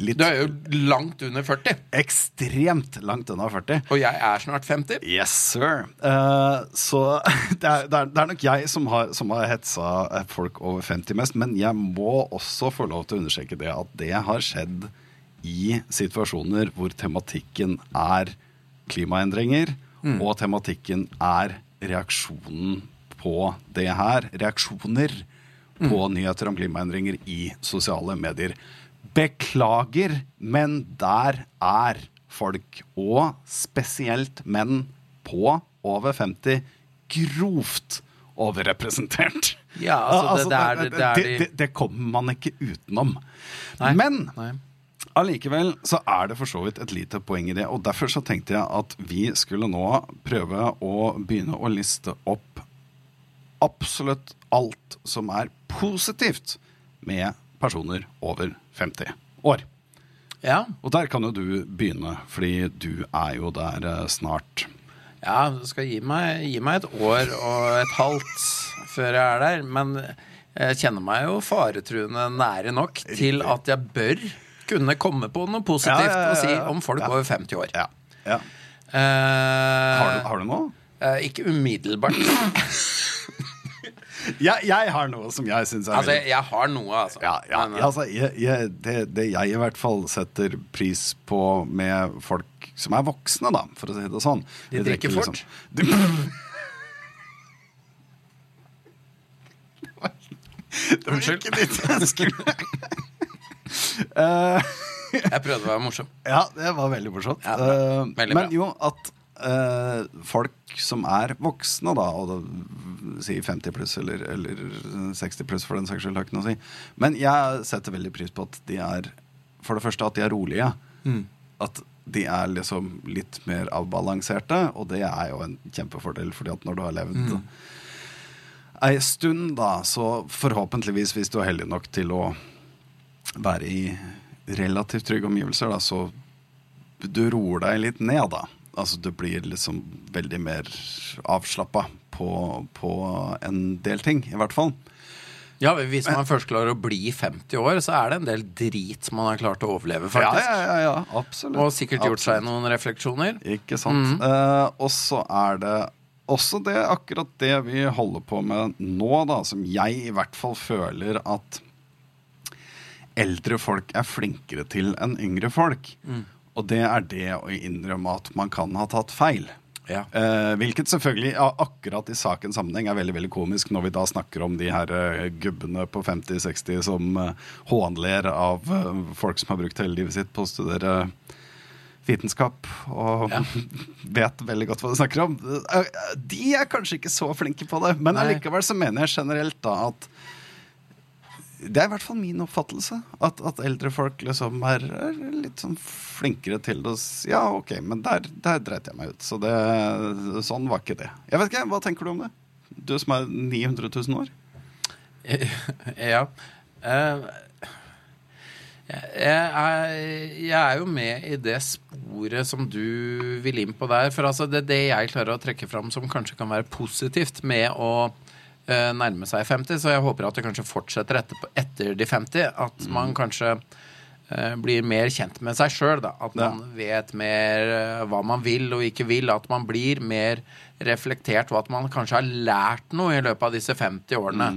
litt Du er jo langt under 40, ekstremt langt unna 40. og jeg er snart 50. Yes, sir. Eh, så det er, det, er, det er nok jeg som har, som har hetsa folk over 50 mest, men jeg må også få lov til å understreke det at det har skjedd i situasjoner hvor tematikken er klimaendringer, og tematikken er reaksjonen på det her. Reaksjoner på nyheter om klimaendringer i sosiale medier. Beklager, men der er folk, og spesielt menn på over 50, grovt overrepresentert. Ja, altså, det- er- det de- det, det kommer man ikke utenom. Nei. Men Nei. Allikevel så er det for så vidt et lite poeng i det. Og derfor så tenkte jeg at vi skulle nå prøve å begynne å liste opp absolutt alt som er positivt med personer over 50 år. Ja. Og der kan jo du begynne, fordi du er jo der eh, snart. ja, du skal gi meg, gi meg et år og et halvt før jeg er der. Men jeg kjenner meg jo faretruende nære nok til at jeg bør kunne komme på noe positivt å si om folk over 50 år. Ja. ja. Eh, Har, du, har du noe? Uh, ikke umiddelbart. Jeg, jeg har noe som jeg syns er altså, veldig jeg har noe, altså. Ja, ja, Men, eh, altså, jeg, jeg, det, det jeg i hvert fall setter pris på med folk som er voksne, da, for å si det sånn De drikker fort. Du, det var ikke ditt jeg Eh, Jeg prøvde å være morsom. Ja, det var veldig morsomt. Ja. Eh, Veldig men jo, at eh, folk som er voksne, da, og da, si 50 pluss eller, eller 60 pluss for den saks skyld, har ikke noe å si. Men jeg setter veldig pris på at de er For det første at de er rolige. Mm. At de er liksom litt mer avbalanserte, og det er jo en kjempefordel, fordi at når du har levd Mm. ei stund, da, så forhåpentligvis, hvis du er heldig nok til å være i relativt trygge omgivelser, da, så du roer deg litt ned, da. Altså du blir liksom veldig mer avslappa på, på en del ting, i hvert fall. Ja, Hvis man først klarer å bli 50 år, så er det en del drit man har klart å overleve, faktisk. Ja, ja, ja, ja, absolutt. Og sikkert gjort seg noen refleksjoner. Ikke sant. Eh, og så er det også det akkurat det vi holder på med nå, da, som jeg i hvert fall føler at eldre folk er flinkere til enn yngre folk. Og det er det å innrømme at man kan ha tatt feil. Ja. Eh, hvilket selvfølgelig akkurat i sakens sammenheng er veldig veldig komisk når vi da snakker om de her eh, gubbene på 50-60 som eh, hånler av eh, folk som har brukt hele livet sitt på å studere vitenskap og Ja. vet veldig godt hva de snakker om. De er kanskje ikke så flinke på det, men allikevel så mener jeg generelt da at det er i hvert fall min oppfattelse. At, at eldre folk liksom er, er litt sånn flinkere til å si Ja, ok, men der, der dreit jeg meg ut. Så det, sånn var ikke det. Jeg vet ikke, Hva tenker du om det? Du som er 900 000 år? ja. Eh, jeg, er, jo med i det sporet som du vil inn på der. For altså det, det jeg klarer å trekke fram som kanskje kan være positivt med å nærme seg 50, så jeg håper at det kanskje fortsetter etter, etter de 50. At man kanskje eh, blir mer kjent med seg sjøl. At Ja. man vet mer eh, hva man vil og ikke vil. At man blir mer reflektert, og at man kanskje har lært noe i løpet av disse 50 årene.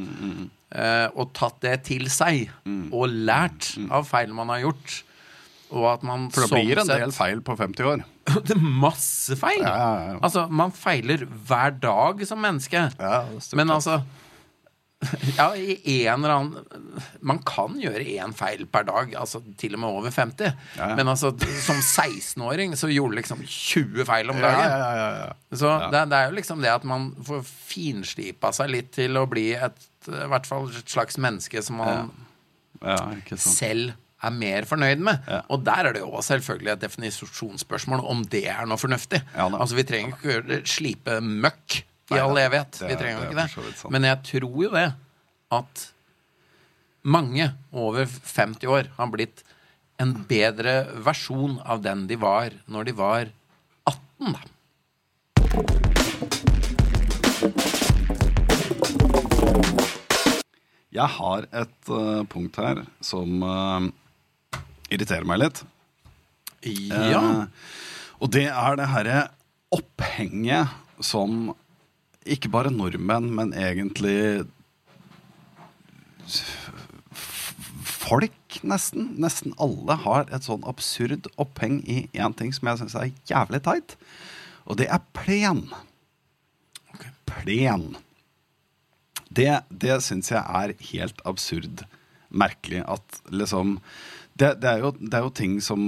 eh, og tatt det til seg, og lært av feil man har gjort. Og at man For det sånn blir en del feil på 50 år. Det er masse feil! Ja, ja, ja. Altså, man feiler hver dag som menneske. Ja, Men altså Ja, i en eller annen Man kan gjøre én feil per dag, altså til og med over 50. Ja, ja. Men altså, som 16-åring så gjorde liksom 20 feil om dagen. ja, ja, ja. Så det, det er jo liksom det at man får finslipa seg litt til å bli et, i hvert fall et slags menneske som man selv er mer fornøyd med. Ja. Og der er det jo selvfølgelig et definisjonsspørsmål om det er noe fornuftig. Ja, altså Vi trenger ikke å slipe møkk i all det- evighet. Vi trenger jo ikke det. Men jeg tror jo det at mange over 50 år har blitt en bedre versjon av den de var når de var 18, da. Jeg har et uh, punkt her som eh, irriterer meg litt. Ja. Eh, og det er det herre opphenget som ikke bare nordmenn, men egentlig folk, nesten. Nesten alle har et sånn absurd oppheng i én ting som jeg syns er jævlig teit. Og det er plen. Plen. Det, det syns jeg er helt absurd merkelig at liksom det, det, er jo, det er jo ting som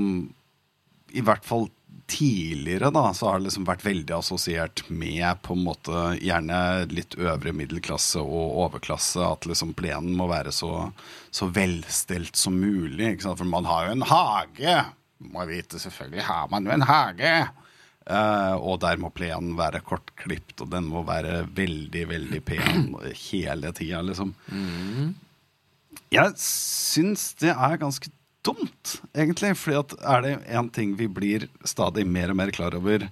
i hvert fall tidligere da, så har det liksom vært veldig assosiert med på en måte gjerne litt øvre middelklasse og overklasse. At liksom plenen må være så, så velstelt som mulig. For man har jo en hage. Må vite, selvfølgelig har man jo en hage. Uh, og der må plenen være kortklipt, og den må være veldig, veldig pen hele tida, liksom. Jeg syns det er ganske dumt, egentlig. fordi at er det én ting vi blir stadig mer og mer klar over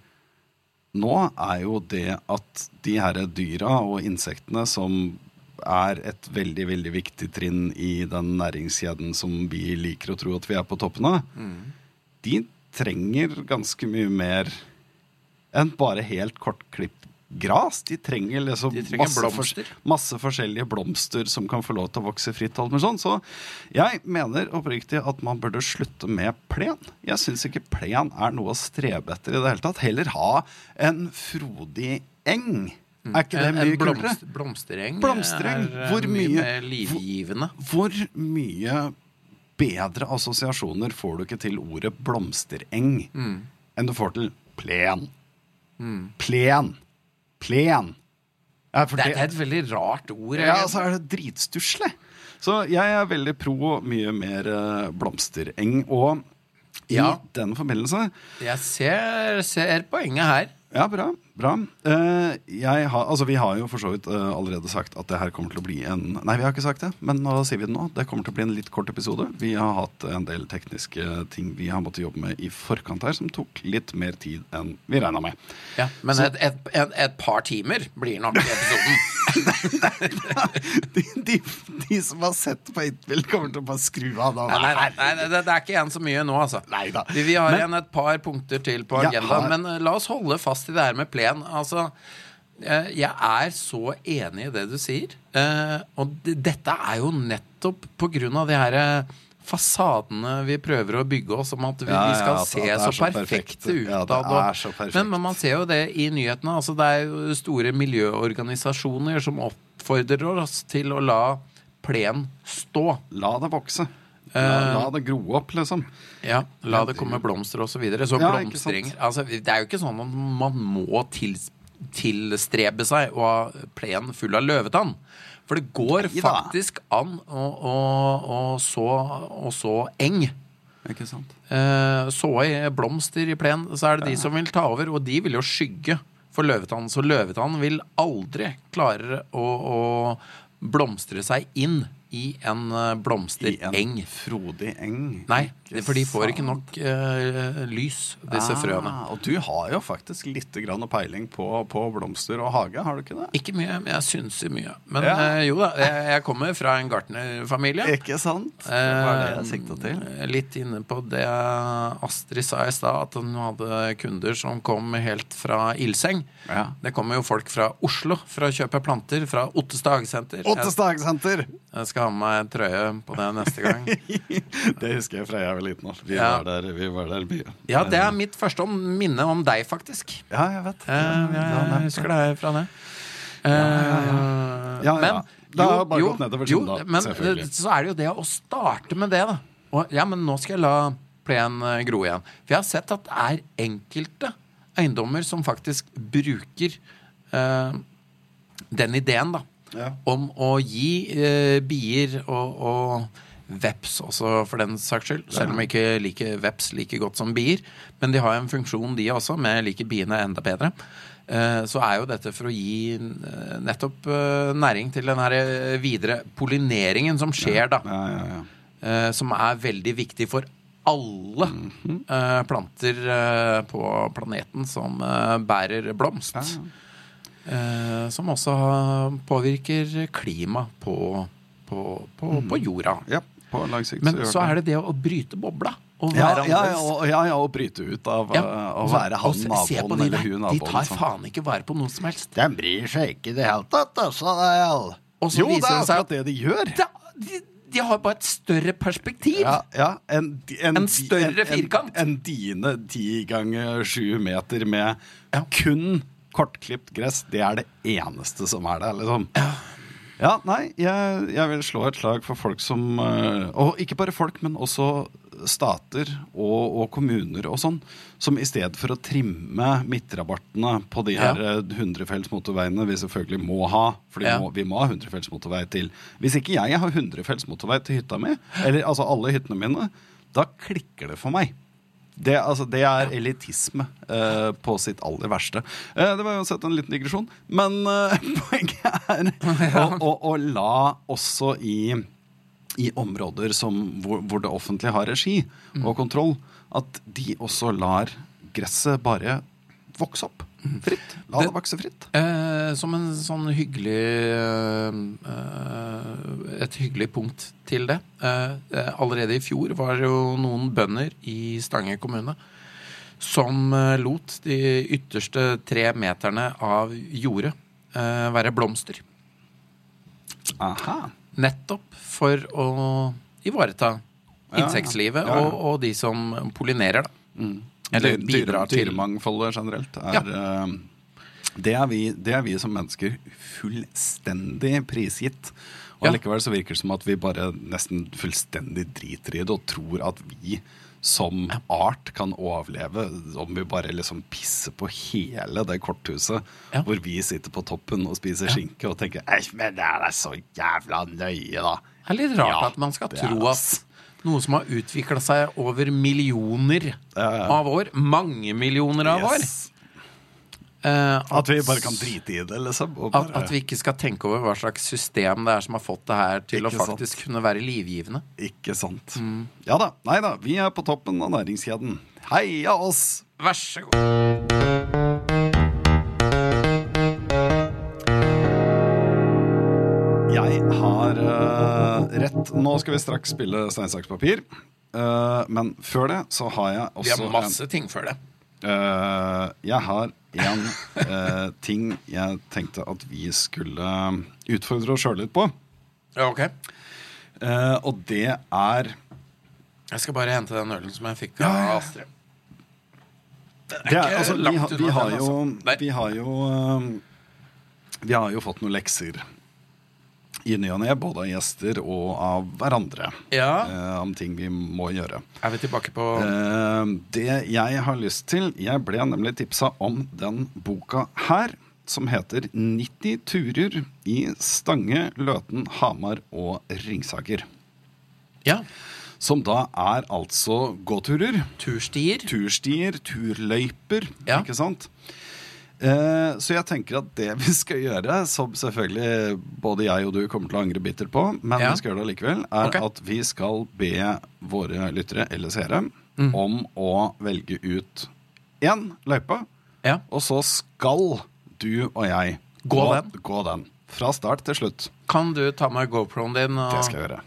nå, er jo det at de her dyra og insektene som er et veldig, veldig viktig trinn i den næringskjeden som vi liker å tro at vi er på toppen av, de trenger ganske mye mer enn bare helt kortklipt gras. De trenger liksom De trenger masse, blomster. masse forskjellige blomster som kan få lov til å vokse fritt. alt med sånn. Så jeg mener oppriktig at man burde slutte med plen. Jeg syns ikke plen er noe å strebe etter i det hele tatt. Heller ha en frodig eng. Er ikke det En- mye kulere? blomst, blomstereng, Blomstereng. er eh, Hvor mye mye- livgivende. Hvor mye bedre assosiasjoner får du ikke til ordet blomstereng enn du får til plen. Plen. Plen. Ja, for Det, det er et veldig rart ord. ja, så er det dritstusslig. Så jeg er veldig pro mye mer eh, blomstereng. Og i Ja. den forbindelse Jeg ser, ser poenget her. Ja, bra. Bra. Uh, har, altså, vi har jo for så vidt uh, allerede sagt at det her kommer til å bli en Nei, vi har ikke sagt det, men nå sier vi det nå. Det kommer til å bli en litt kort episode. Vi har hatt en del tekniske ting vi har måttet jobbe med i forkant her, som tok litt mer tid enn vi regna med. Ja, men et, et, et, et par timer blir nok episoden. de, de, de som har sett på Hitbill, kommer til å bare skru av da. Nei, nei, nei, det, det er ikke en så mye nå, altså. Neida. Vi, vi har Men- igjen et par punkter til på agendaen, har- men eh, la oss holde fast i det her med plen. Altså, eh, jeg er så enig i det du sier. Eh, og dette er jo nettopp på grunn av de her eh, fasadene vi prøver å bygge oss om at vi, Ja, vi ja, skal se så så perfekte perfekt. ut. Ja, er perfekt. Men, men man ser jo det i nyhetene. Altså, det er jo store miljøorganisasjoner som oppfordrer oss til å la plen stå. La det vokse. La, Eh, la det gro opp, liksom. Ja, la det komme blomster og så videre. Så Ja, ikke blomstring altså, Det er jo ikke sånn at man må til, tilstrebe seg å ha plen full av løvetann. For det går Nei, faktisk an å, å, å, så, å så eng. Ikke sant? Eh, så i blomster i plen, så er det de som vil ta over, og de vil jo skygge for løvetann. Så løvetann vil aldri klare å, å blomstre seg inn i en blomstereng. I en frodig eng. Nei, for de får ikke nok eh, lys, disse frøene. Ah, og du har jo faktisk litt grann peiling på, på blomster og hage, har du ikke det? Ikke mye, men jeg synser mye. Men Ja. eh, jo da, jeg, jeg kommer fra en gartnerfamilie. Ikke sant? Det var det jeg sikta til. Eh, Litt inne på det Astrid sa i stad, at hun hadde kunder som kom helt fra ildseng. Ja. Det kommer jo folk fra Oslo for å kjøpe planter, fra Ottestad hagesenter. Jeg, Ottestad hagesenter! jeg skal ha med meg trøye på det neste gang. det husker jeg fra jeg var liten. Altså. Vi, Ja. var der, vi var der mye. Ja, det er mitt første om- minne om deg, faktisk. Ja, jeg vet. Eh, Ja, jeg, husker deg fra det. Eh, Ja, ja. Men Det har jo gått nedover jo, siden da, men eh, så er det jo det å starte med det, da. Og, ja, men nå skal jeg la plen eh, gro igjen. For jeg har sett at det er enkelte eiendommer som faktisk bruker eh, den ideen, da. Ja. Om å gi eh, bier og, og veps også, for den saks skyld. Selv om jeg ikke liker veps like godt som bier. Men de har en funksjon, de også, med like liker biene enda bedre. Eh, så er jo dette for å gi eh, nettopp eh, næring til den her videre pollineringen som skjer, da. Ja, ja, ja. Som er veldig viktig for alle mm -hmm. planter på planeten som bærer blomst. Som også påvirker klimaet på, på, på, på jorda. ja, på lang sikt Men så er det det å bryte bobla. Og ja, være ja, og, ja, ja, og bryte ut av Ja, uh, å være han se- se på naboen de eller hun hun De tar sånn. faen ikke vare på noen som helst. De bryr seg ikke i det hele tatt, altså. Jo, det er akkurat det de gjør. Da, de, de har bare et større perspektiv. Ja, ja, en, en, En større firkant. En, en dine ti ganger sju meter med Ja. kun kortklipt gress. Det er det eneste som er der, liksom. Ja, nei, jeg, jeg vil slå et slag for folk som eh, Og ikke bare folk, men også stater og, og kommuner og sånn, som i stedet for å trimme midtrabattene på de her hundrefelts ja. motorveiene vi selvfølgelig må ha, for Ja. vi må ha hundrefelts motorvei til Hvis ikke jeg har hundrefelts motorvei til hytta mi, eller altså alle hyttene mine, da klikker det for meg. Det, altså, det er elitisme uh, på sitt aller verste. Uh, det var uansett en liten digresjon, men uh, poenget er å, å, å la også i, i områder som, hvor, hvor det offentlige har regi og kontroll, at de også lar gresset bare vokse opp fritt. La det Det- vokse fritt. Eh, som en sånn hyggelig eh, Et hyggelig punkt til det. Eh, eh, allerede i fjor var det jo noen bønder i Stange kommune som eh, lot de ytterste tre meterne av jordet eh, være blomster. Aha. Nettopp for å ivareta insektlivet ja. Ja, ja. Og, og de som pollinerer, da. Mm. Eller bidrar til- mangfoldet generelt er ja. det, er vi, det er vi som mennesker fullstendig prisgitt. Og Ja. Allikevel så virker det som at vi bare nesten fullstendig driter i det og tror at vi som art kan overleve om vi bare liksom pisser på hele det korthuset Ja. hvor vi sitter på toppen og spiser skinke og tenker men det er så jævla nøye, da. Det er litt rart Ja, at man skal tro at. Noe som har utvikla seg over millioner av år, mange millioner av år Yes. eh, At vi bare kan drite i det, liksom. At, at vi ikke skal tenke over hva slags system det er som har fått det her til å faktisk sant. kunne være livgivende. Ikke sant. Mm. Ja da. Nei da. Vi er på toppen av næringskjeden. Heia oss! Vær så god. Rett Nå skal vi straks spille stein, saks, papir. Uh, men før det så har jeg Vi har masse ting før det. en eh, Jeg har en uh, ting jeg tenkte at vi skulle utfordre oss sjøl litt på. Ja, ok. Eh, og det er Jeg skal bare hente den ølen som jeg fikk av ja. Astrid. det er, ikke altså, vi, langt har, vi, unna har den, altså. Vi har jo eh, Vi har jo fått noen lekser i ny og ne, både av gjester og av hverandre. Ja. eh, om ting vi må gjøre. Er vi tilbake på Eh, det jeg har lyst til Jeg ble nemlig tipsa om den boka her, som heter 90 turer i Stange, Løten, Hamar og Ringsaker. Ja. Som da er altså gåturer, Turstier. turstier, turløyper, Ja. ikke sant? Eh, så jeg tenker at det vi skal gjøre, som selvfølgelig både jeg og du kommer til å angre bittert på, men Ja. vi skal gjøre det likevel, er okay. at vi skal be våre lyttere eller seere Mm. om å velge ut én løype, Ja. og så skal du og jeg Gå den? gå den. Fra start til slutt. Kan du ta med GoProen din, Det og, skal jeg gjøre.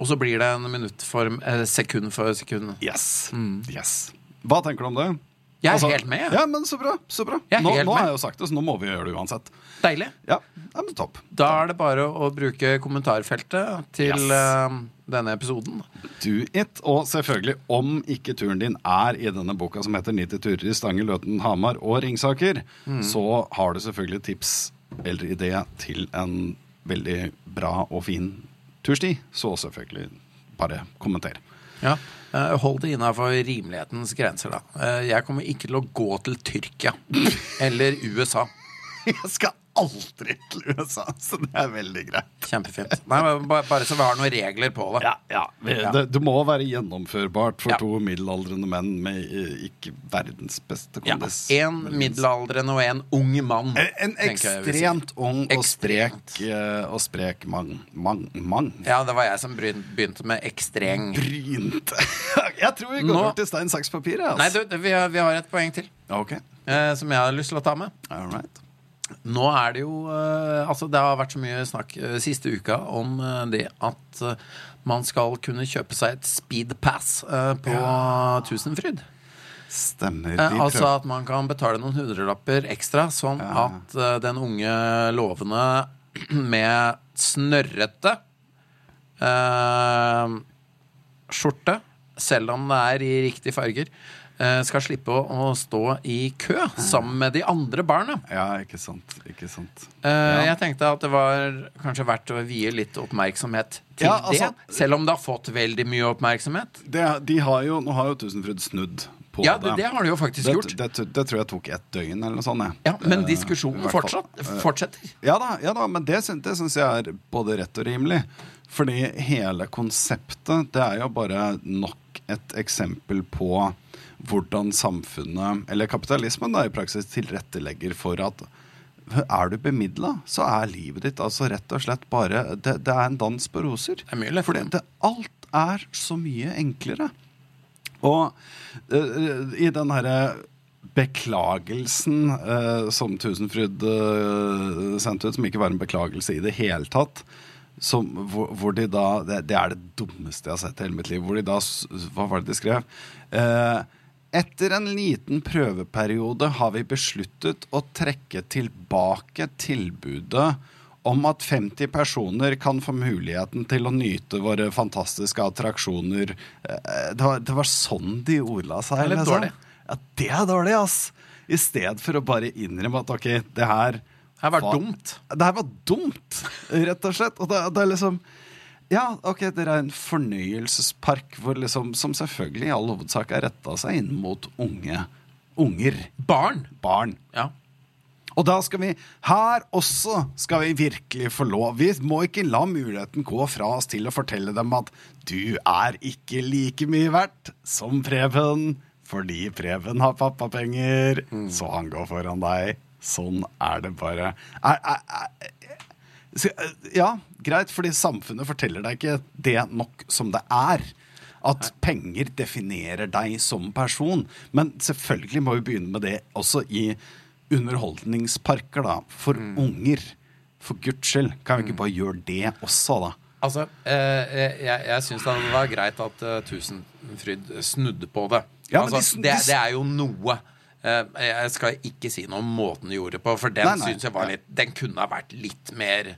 og så blir det en minutt for eh, sekund for sekund? Yes. yes. Hva tenker du om det? Jeg er Altså- helt med. Ja. Ja, men så bra. så bra Jeg Nå, nå har jeg jo sagt det, så nå må vi gjøre det uansett. Deilig. Ja, ja men topp. Da er det bare å bruke kommentarfeltet til Yes. uh, denne episoden. Do it. Og selvfølgelig, om ikke turen din er i denne boka som heter 90 turer i Stange, Løten, Hamar og Ringsaker, Mm. så har du selvfølgelig tips eller idé til en veldig bra og fin tursti. Så selvfølgelig, bare kommenter. Ja. Eh, Hold det innafor rimelighetens grenser, da. Eh, Jeg kommer ikke til å gå til Tyrkia eller USA. Jeg skal aldri til USA, så det er veldig greit. Kjempefint. Nei, Bare så vi har noen regler på det. Ja, ja. Det, det må være gjennomførbart for Ja. to middelaldrende menn med eh, ikke verdens beste Ja, kondis. En middelaldrende og en ung mann. En, en ekstremt ung og sprek eh, og sprek mann. Man, man. Ja, det var jeg som begynte med ekstreng. Brynt. jeg tror vi går Nå- til stein, saks, papir. Altså. Nei, du, vi har, vi har et poeng til Okay. Eh, som jeg har lyst til å ta med. all right. Nå er det jo eh, Altså, det har vært så mye snakk eh, siste uka om eh, det at man skal kunne kjøpe seg et speedpass på på Tusenfryd. Stemmer. Altså at man kan betale noen hundrelapper ekstra, sånn Ja. at den unge lovende med snørrete eh, skjorte, selv om det er i riktige farger, skal slippe å, stå i kø sammen med de andre barna. Ja, ikke sant. Ikke sant. Eh, Ja. Jeg tenkte at det var kanskje verdt å vie litt oppmerksomhet til Ja, altså- det, selv om det har fått veldig mye oppmerksomhet. Det, de har jo, nå har jo Tusenfryd snudd Ja, det, det har de jo faktisk det, gjort. det, det tror jeg tok et døgn eller noe sånt. Ja, Men Eh, diskusjonen fortsatt, fortsetter. Ja da, ja da men det syns jeg er både rett og rimelig. Fordi hele konseptet, det er jo bare nok et eksempel på hvordan samfunnet, eller kapitalismen da i praksis, tilrettelegger for at er du bemidla, så er livet ditt altså rett og slett bare Det, det er en dans på roser. er mye lettere. Fordi det, alt er så mye enklere. Og uh, i den herre beklagelsen uh, som Tusenfryd uh, sendte ut, som ikke var en beklagelse i det hele tatt, som, hvor, hvor de da det, det er det dummeste jeg har sett i hele mitt liv. Hvor de da Hva var det de skrev? Eh, etter en liten prøveperiode har vi besluttet å trekke tilbake tilbudet om at 50 personer kan få muligheten til å nyte våre fantastiske attraksjoner. Eh, Det var, det var sånn de ordla seg. Det er litt liksom. dårlig. Ja, det er dårlig, ass. I stedet for å bare innrømme at ok, det her Det var var dumt. Det her var dumt, rett og slett. Og det, det er liksom Ja, ok, dere er en fornøyelsespark hvor liksom, som selvfølgelig i all hovedsak er retta seg inn mot unge unger. Barn. Barn. Ja. Og da skal vi her også skal vi virkelig få lov. Vi må ikke la muligheten gå fra oss til å fortelle dem at du er ikke like mye verdt som Preben, fordi Preben har pappapenger, så han går foran deg. Sånn er det bare. Er, er, er, ja, greit, fordi samfunnet forteller deg ikke det nok som det er. At penger definerer deg som person. Men selvfølgelig må vi begynne med det også i underholdningsparker, da. For unger. For guds skyld. Kan vi ikke bare gjøre det også, da? Altså, eh, jeg, jeg syns det var greit at uh, Tusenfryd snudde på det. Ja, altså, de det, det er jo noe. Eh, jeg skal ikke si noe om måten du gjorde det på, for den Nei, nei. synes jeg var litt Den kunne ha vært litt mer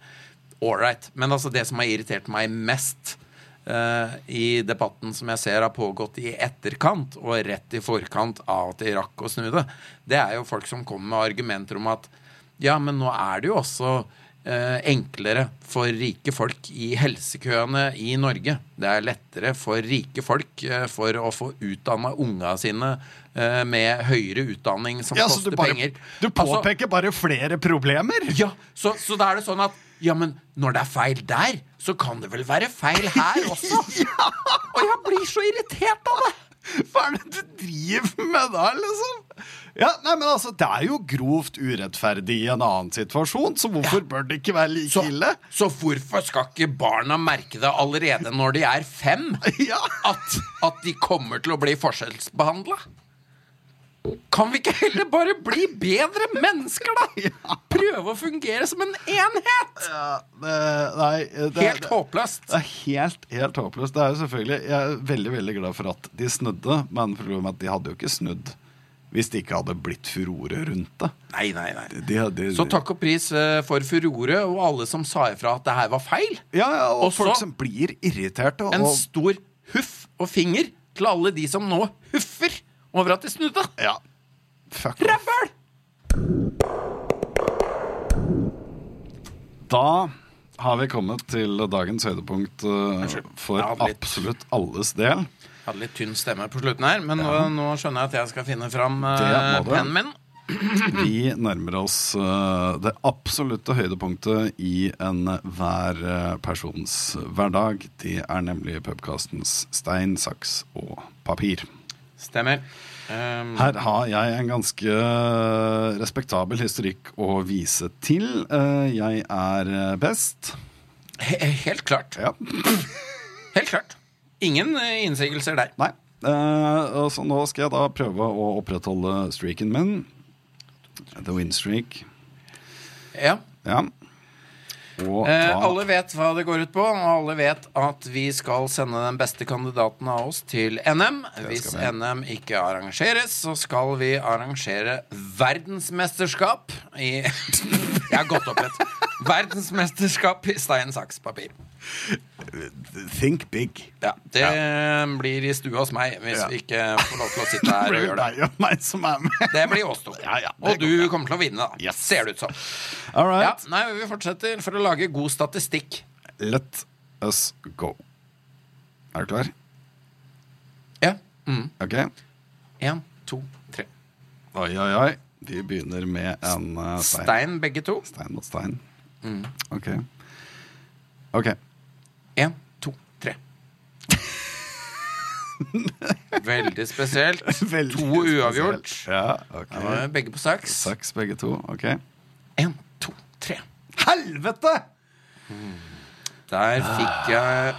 ålreit. Men altså, det som har irritert meg mest uh, i debatten som jeg ser har pågått i etterkant, og rett i forkant av at de rakk å snu det, det er jo folk som kommer med argumenter om at ja, men nå er det jo også enklere for rike folk i helsekøene i Norge. Det er lettere for rike folk eh, for å få utdanna unga sine eh, med høyere utdanning som Ja, koster du, bare, penger. du Altså, bare flere problemer? ja, så, så da er det sånn at Ja, men når det er feil der, så kan det vel være feil her også? Og jeg blir så irritert av det! Hva er det du driver med da, liksom? Ja, nei, men altså, Det er jo grovt urettferdig i en annen situasjon, så hvorfor bør det ikke være like Så, ille? så hvorfor skal ikke barna merke det allerede når de er fem? Ja. At, at de kommer til å bli forskjellsbehandla? Kan vi ikke heller bare bli bedre mennesker, da? Prøve å fungere som en enhet? Ja, det, nei, det, Helt håpløst. det er helt, helt håpløst. Det er jo selvfølgelig, Jeg er veldig veldig glad for at de snudde, men problemet er at de hadde jo ikke snudd hvis det ikke hadde blitt furore rundt det. Nei, nei, nei. De hadde, Så takk og pris eh, for furore og alle som sa ifra at det her var feil. Ja, ja, og Også folk som blir irriterte. En stor huff og finger til alle de som nå huffer over at de snudde. ja, fuck. Rævhøl! Da har vi kommet til dagens høydepunkt uh, for Jeg litt- absolutt alles del. Hadde litt tynn stemme på slutten her, men nå, nå skjønner jeg at jeg skal finne fram uh, pennen min. Vi nærmer oss uh, det absolutte høydepunktet i enhver uh, persons hverdag. Det er nemlig pubkastens stein, saks og papir. Stemmer. Um, Her har jeg en ganske eh, respektabel historikk å vise til. Eh, Jeg er eh, best. he helt klart. Ja. Helt klart. Ingen innsigelser der. Nei. Så nå skal jeg da prøve å opprettholde streaken min. The win streak. Ja. Ja. Eh, alle vet hva det går ut på, og alle vet at vi skal sende den beste kandidaten av oss til NM. Hvis vi. NM ikke arrangeres, så skal vi arrangere verdensmesterskap i Jeg har gått opp litt. Verdensmesterskap i stein, saks, papir. Think big. Ja, Det blir i stua hos meg hvis Ja. vi ikke får lov til å sitte her og Det blir gjøre det. deg og meg som er med. Det blir oss to. Ja, ja, og du kommer til å vinne, da. Yes. Ser det ut som. All Ja, right. nei, Vi fortsetter for å lage god statistikk. Let us go. Er du klar? Ja. Mm. OK? En, to, tre. Oi, oi, oi. Vi begynner med en uh, stein. Stein, begge to. Stein mot stein. Mm. OK. OK. En, to, tre. Veldig spesielt. Veldig to uavgjort. Ja, ok. ja, begge på saks. Saks begge to. OK. En, to, tre. Helvete! Der fikk jeg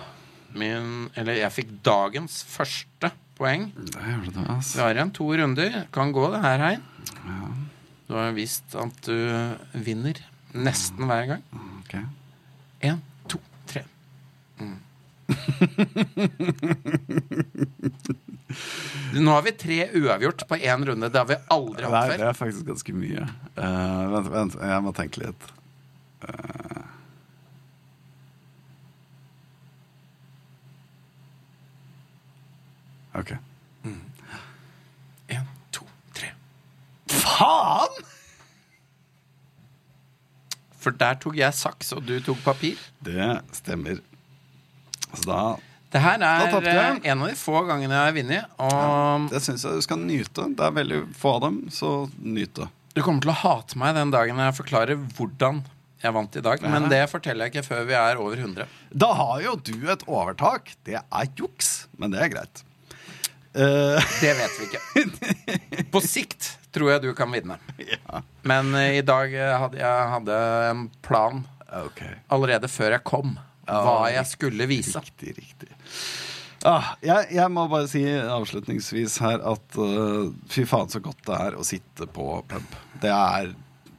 min Eller jeg fikk dagens første poeng. Det gjorde du, Vi altså. har igjen to runder. Kan gå, det her, Hein. Du har visst at du vinner nesten hver gang. Ok. En. Mm. Nå har vi tre uavgjort på én runde. Det har vi aldri Nei, før. det er faktisk ganske mye. Uh, vent, vent, jeg må tenke litt. Uh. OK. En, to, tre. Faen! For der tok jeg saks, og du tok papir. Det stemmer. Så da Det her er eh, en av de få gangene jeg har vunnet. Og Det syns jeg du skal nyte. Det er veldig få av dem, så nyt det. du kommer til å hate meg den dagen jeg forklarer hvordan jeg vant i dag. Men det forteller jeg ikke før vi er over 100. Da har jo du et overtak. Det er juks, men det er greit. Eh, Det vet vi ikke. På sikt tror jeg du kan vinne. ja. Men eh, i dag hadde jeg hadde en plan allerede før jeg kom. Hva jeg skulle vise. Riktig, riktig. Ah, jeg, jeg må bare si avslutningsvis her at uh, fy faen så godt det er å sitte på pub. Det er,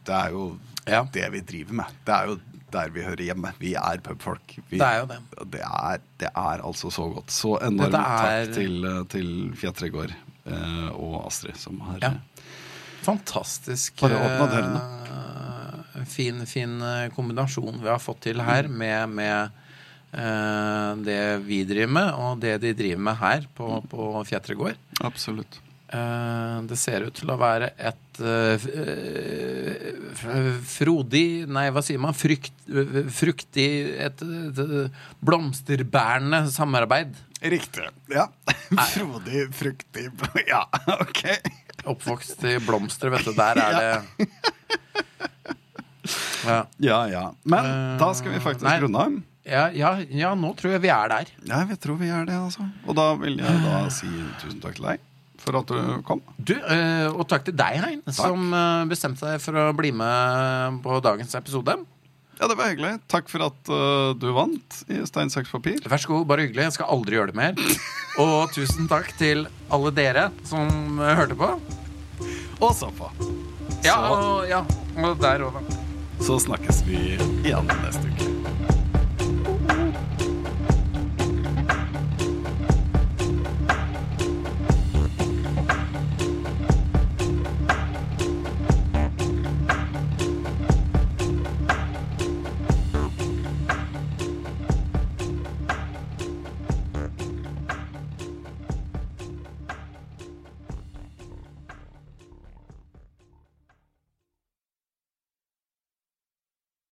det er jo Ja. det vi driver med. Det er jo der vi hører hjemme. Vi er pubfolk. Vi- Det er jo det. Det er, det er altså så godt. Så enormt er- takk til, eh, til Fjetregård uh, og Astrid, som har Ja. Fantastisk Bare åpna dørene. Fin, fin eh, kombinasjon vi har fått til her med, med uh, det vi driver med, og det de driver med her på, på Fjetregård. Absolutt. Uh, det ser ut til å være et f- frodig Nei, hva sier man? Frykt, fruktig fruktig Et, et blomsterbærende samarbeid. Riktig. Ja. Frodig, fruktig Ja, OK. Oppvokst i blomster, vet du. Der er det ja. Ja, ja. Men Eh, da skal vi faktisk nei. runde av. Ja, ja, ja, nå tror jeg vi er der. Ja, jeg tror vi er det, altså. Og da vil jeg da si tusen takk til deg for at du kom. Du, eh, Og takk til deg, Hein, som eh, bestemte deg for å bli med på dagens episode. Ja, det var hyggelig. Takk for at uh, du vant i stein, saks, papir. Vær så god, bare hyggelig. Jeg skal aldri gjøre det mer. Og tusen takk til alle dere som eh, hørte på. Og så på. Ja, og, ja, og der òg, da. Så snakkes vi igjen neste uke.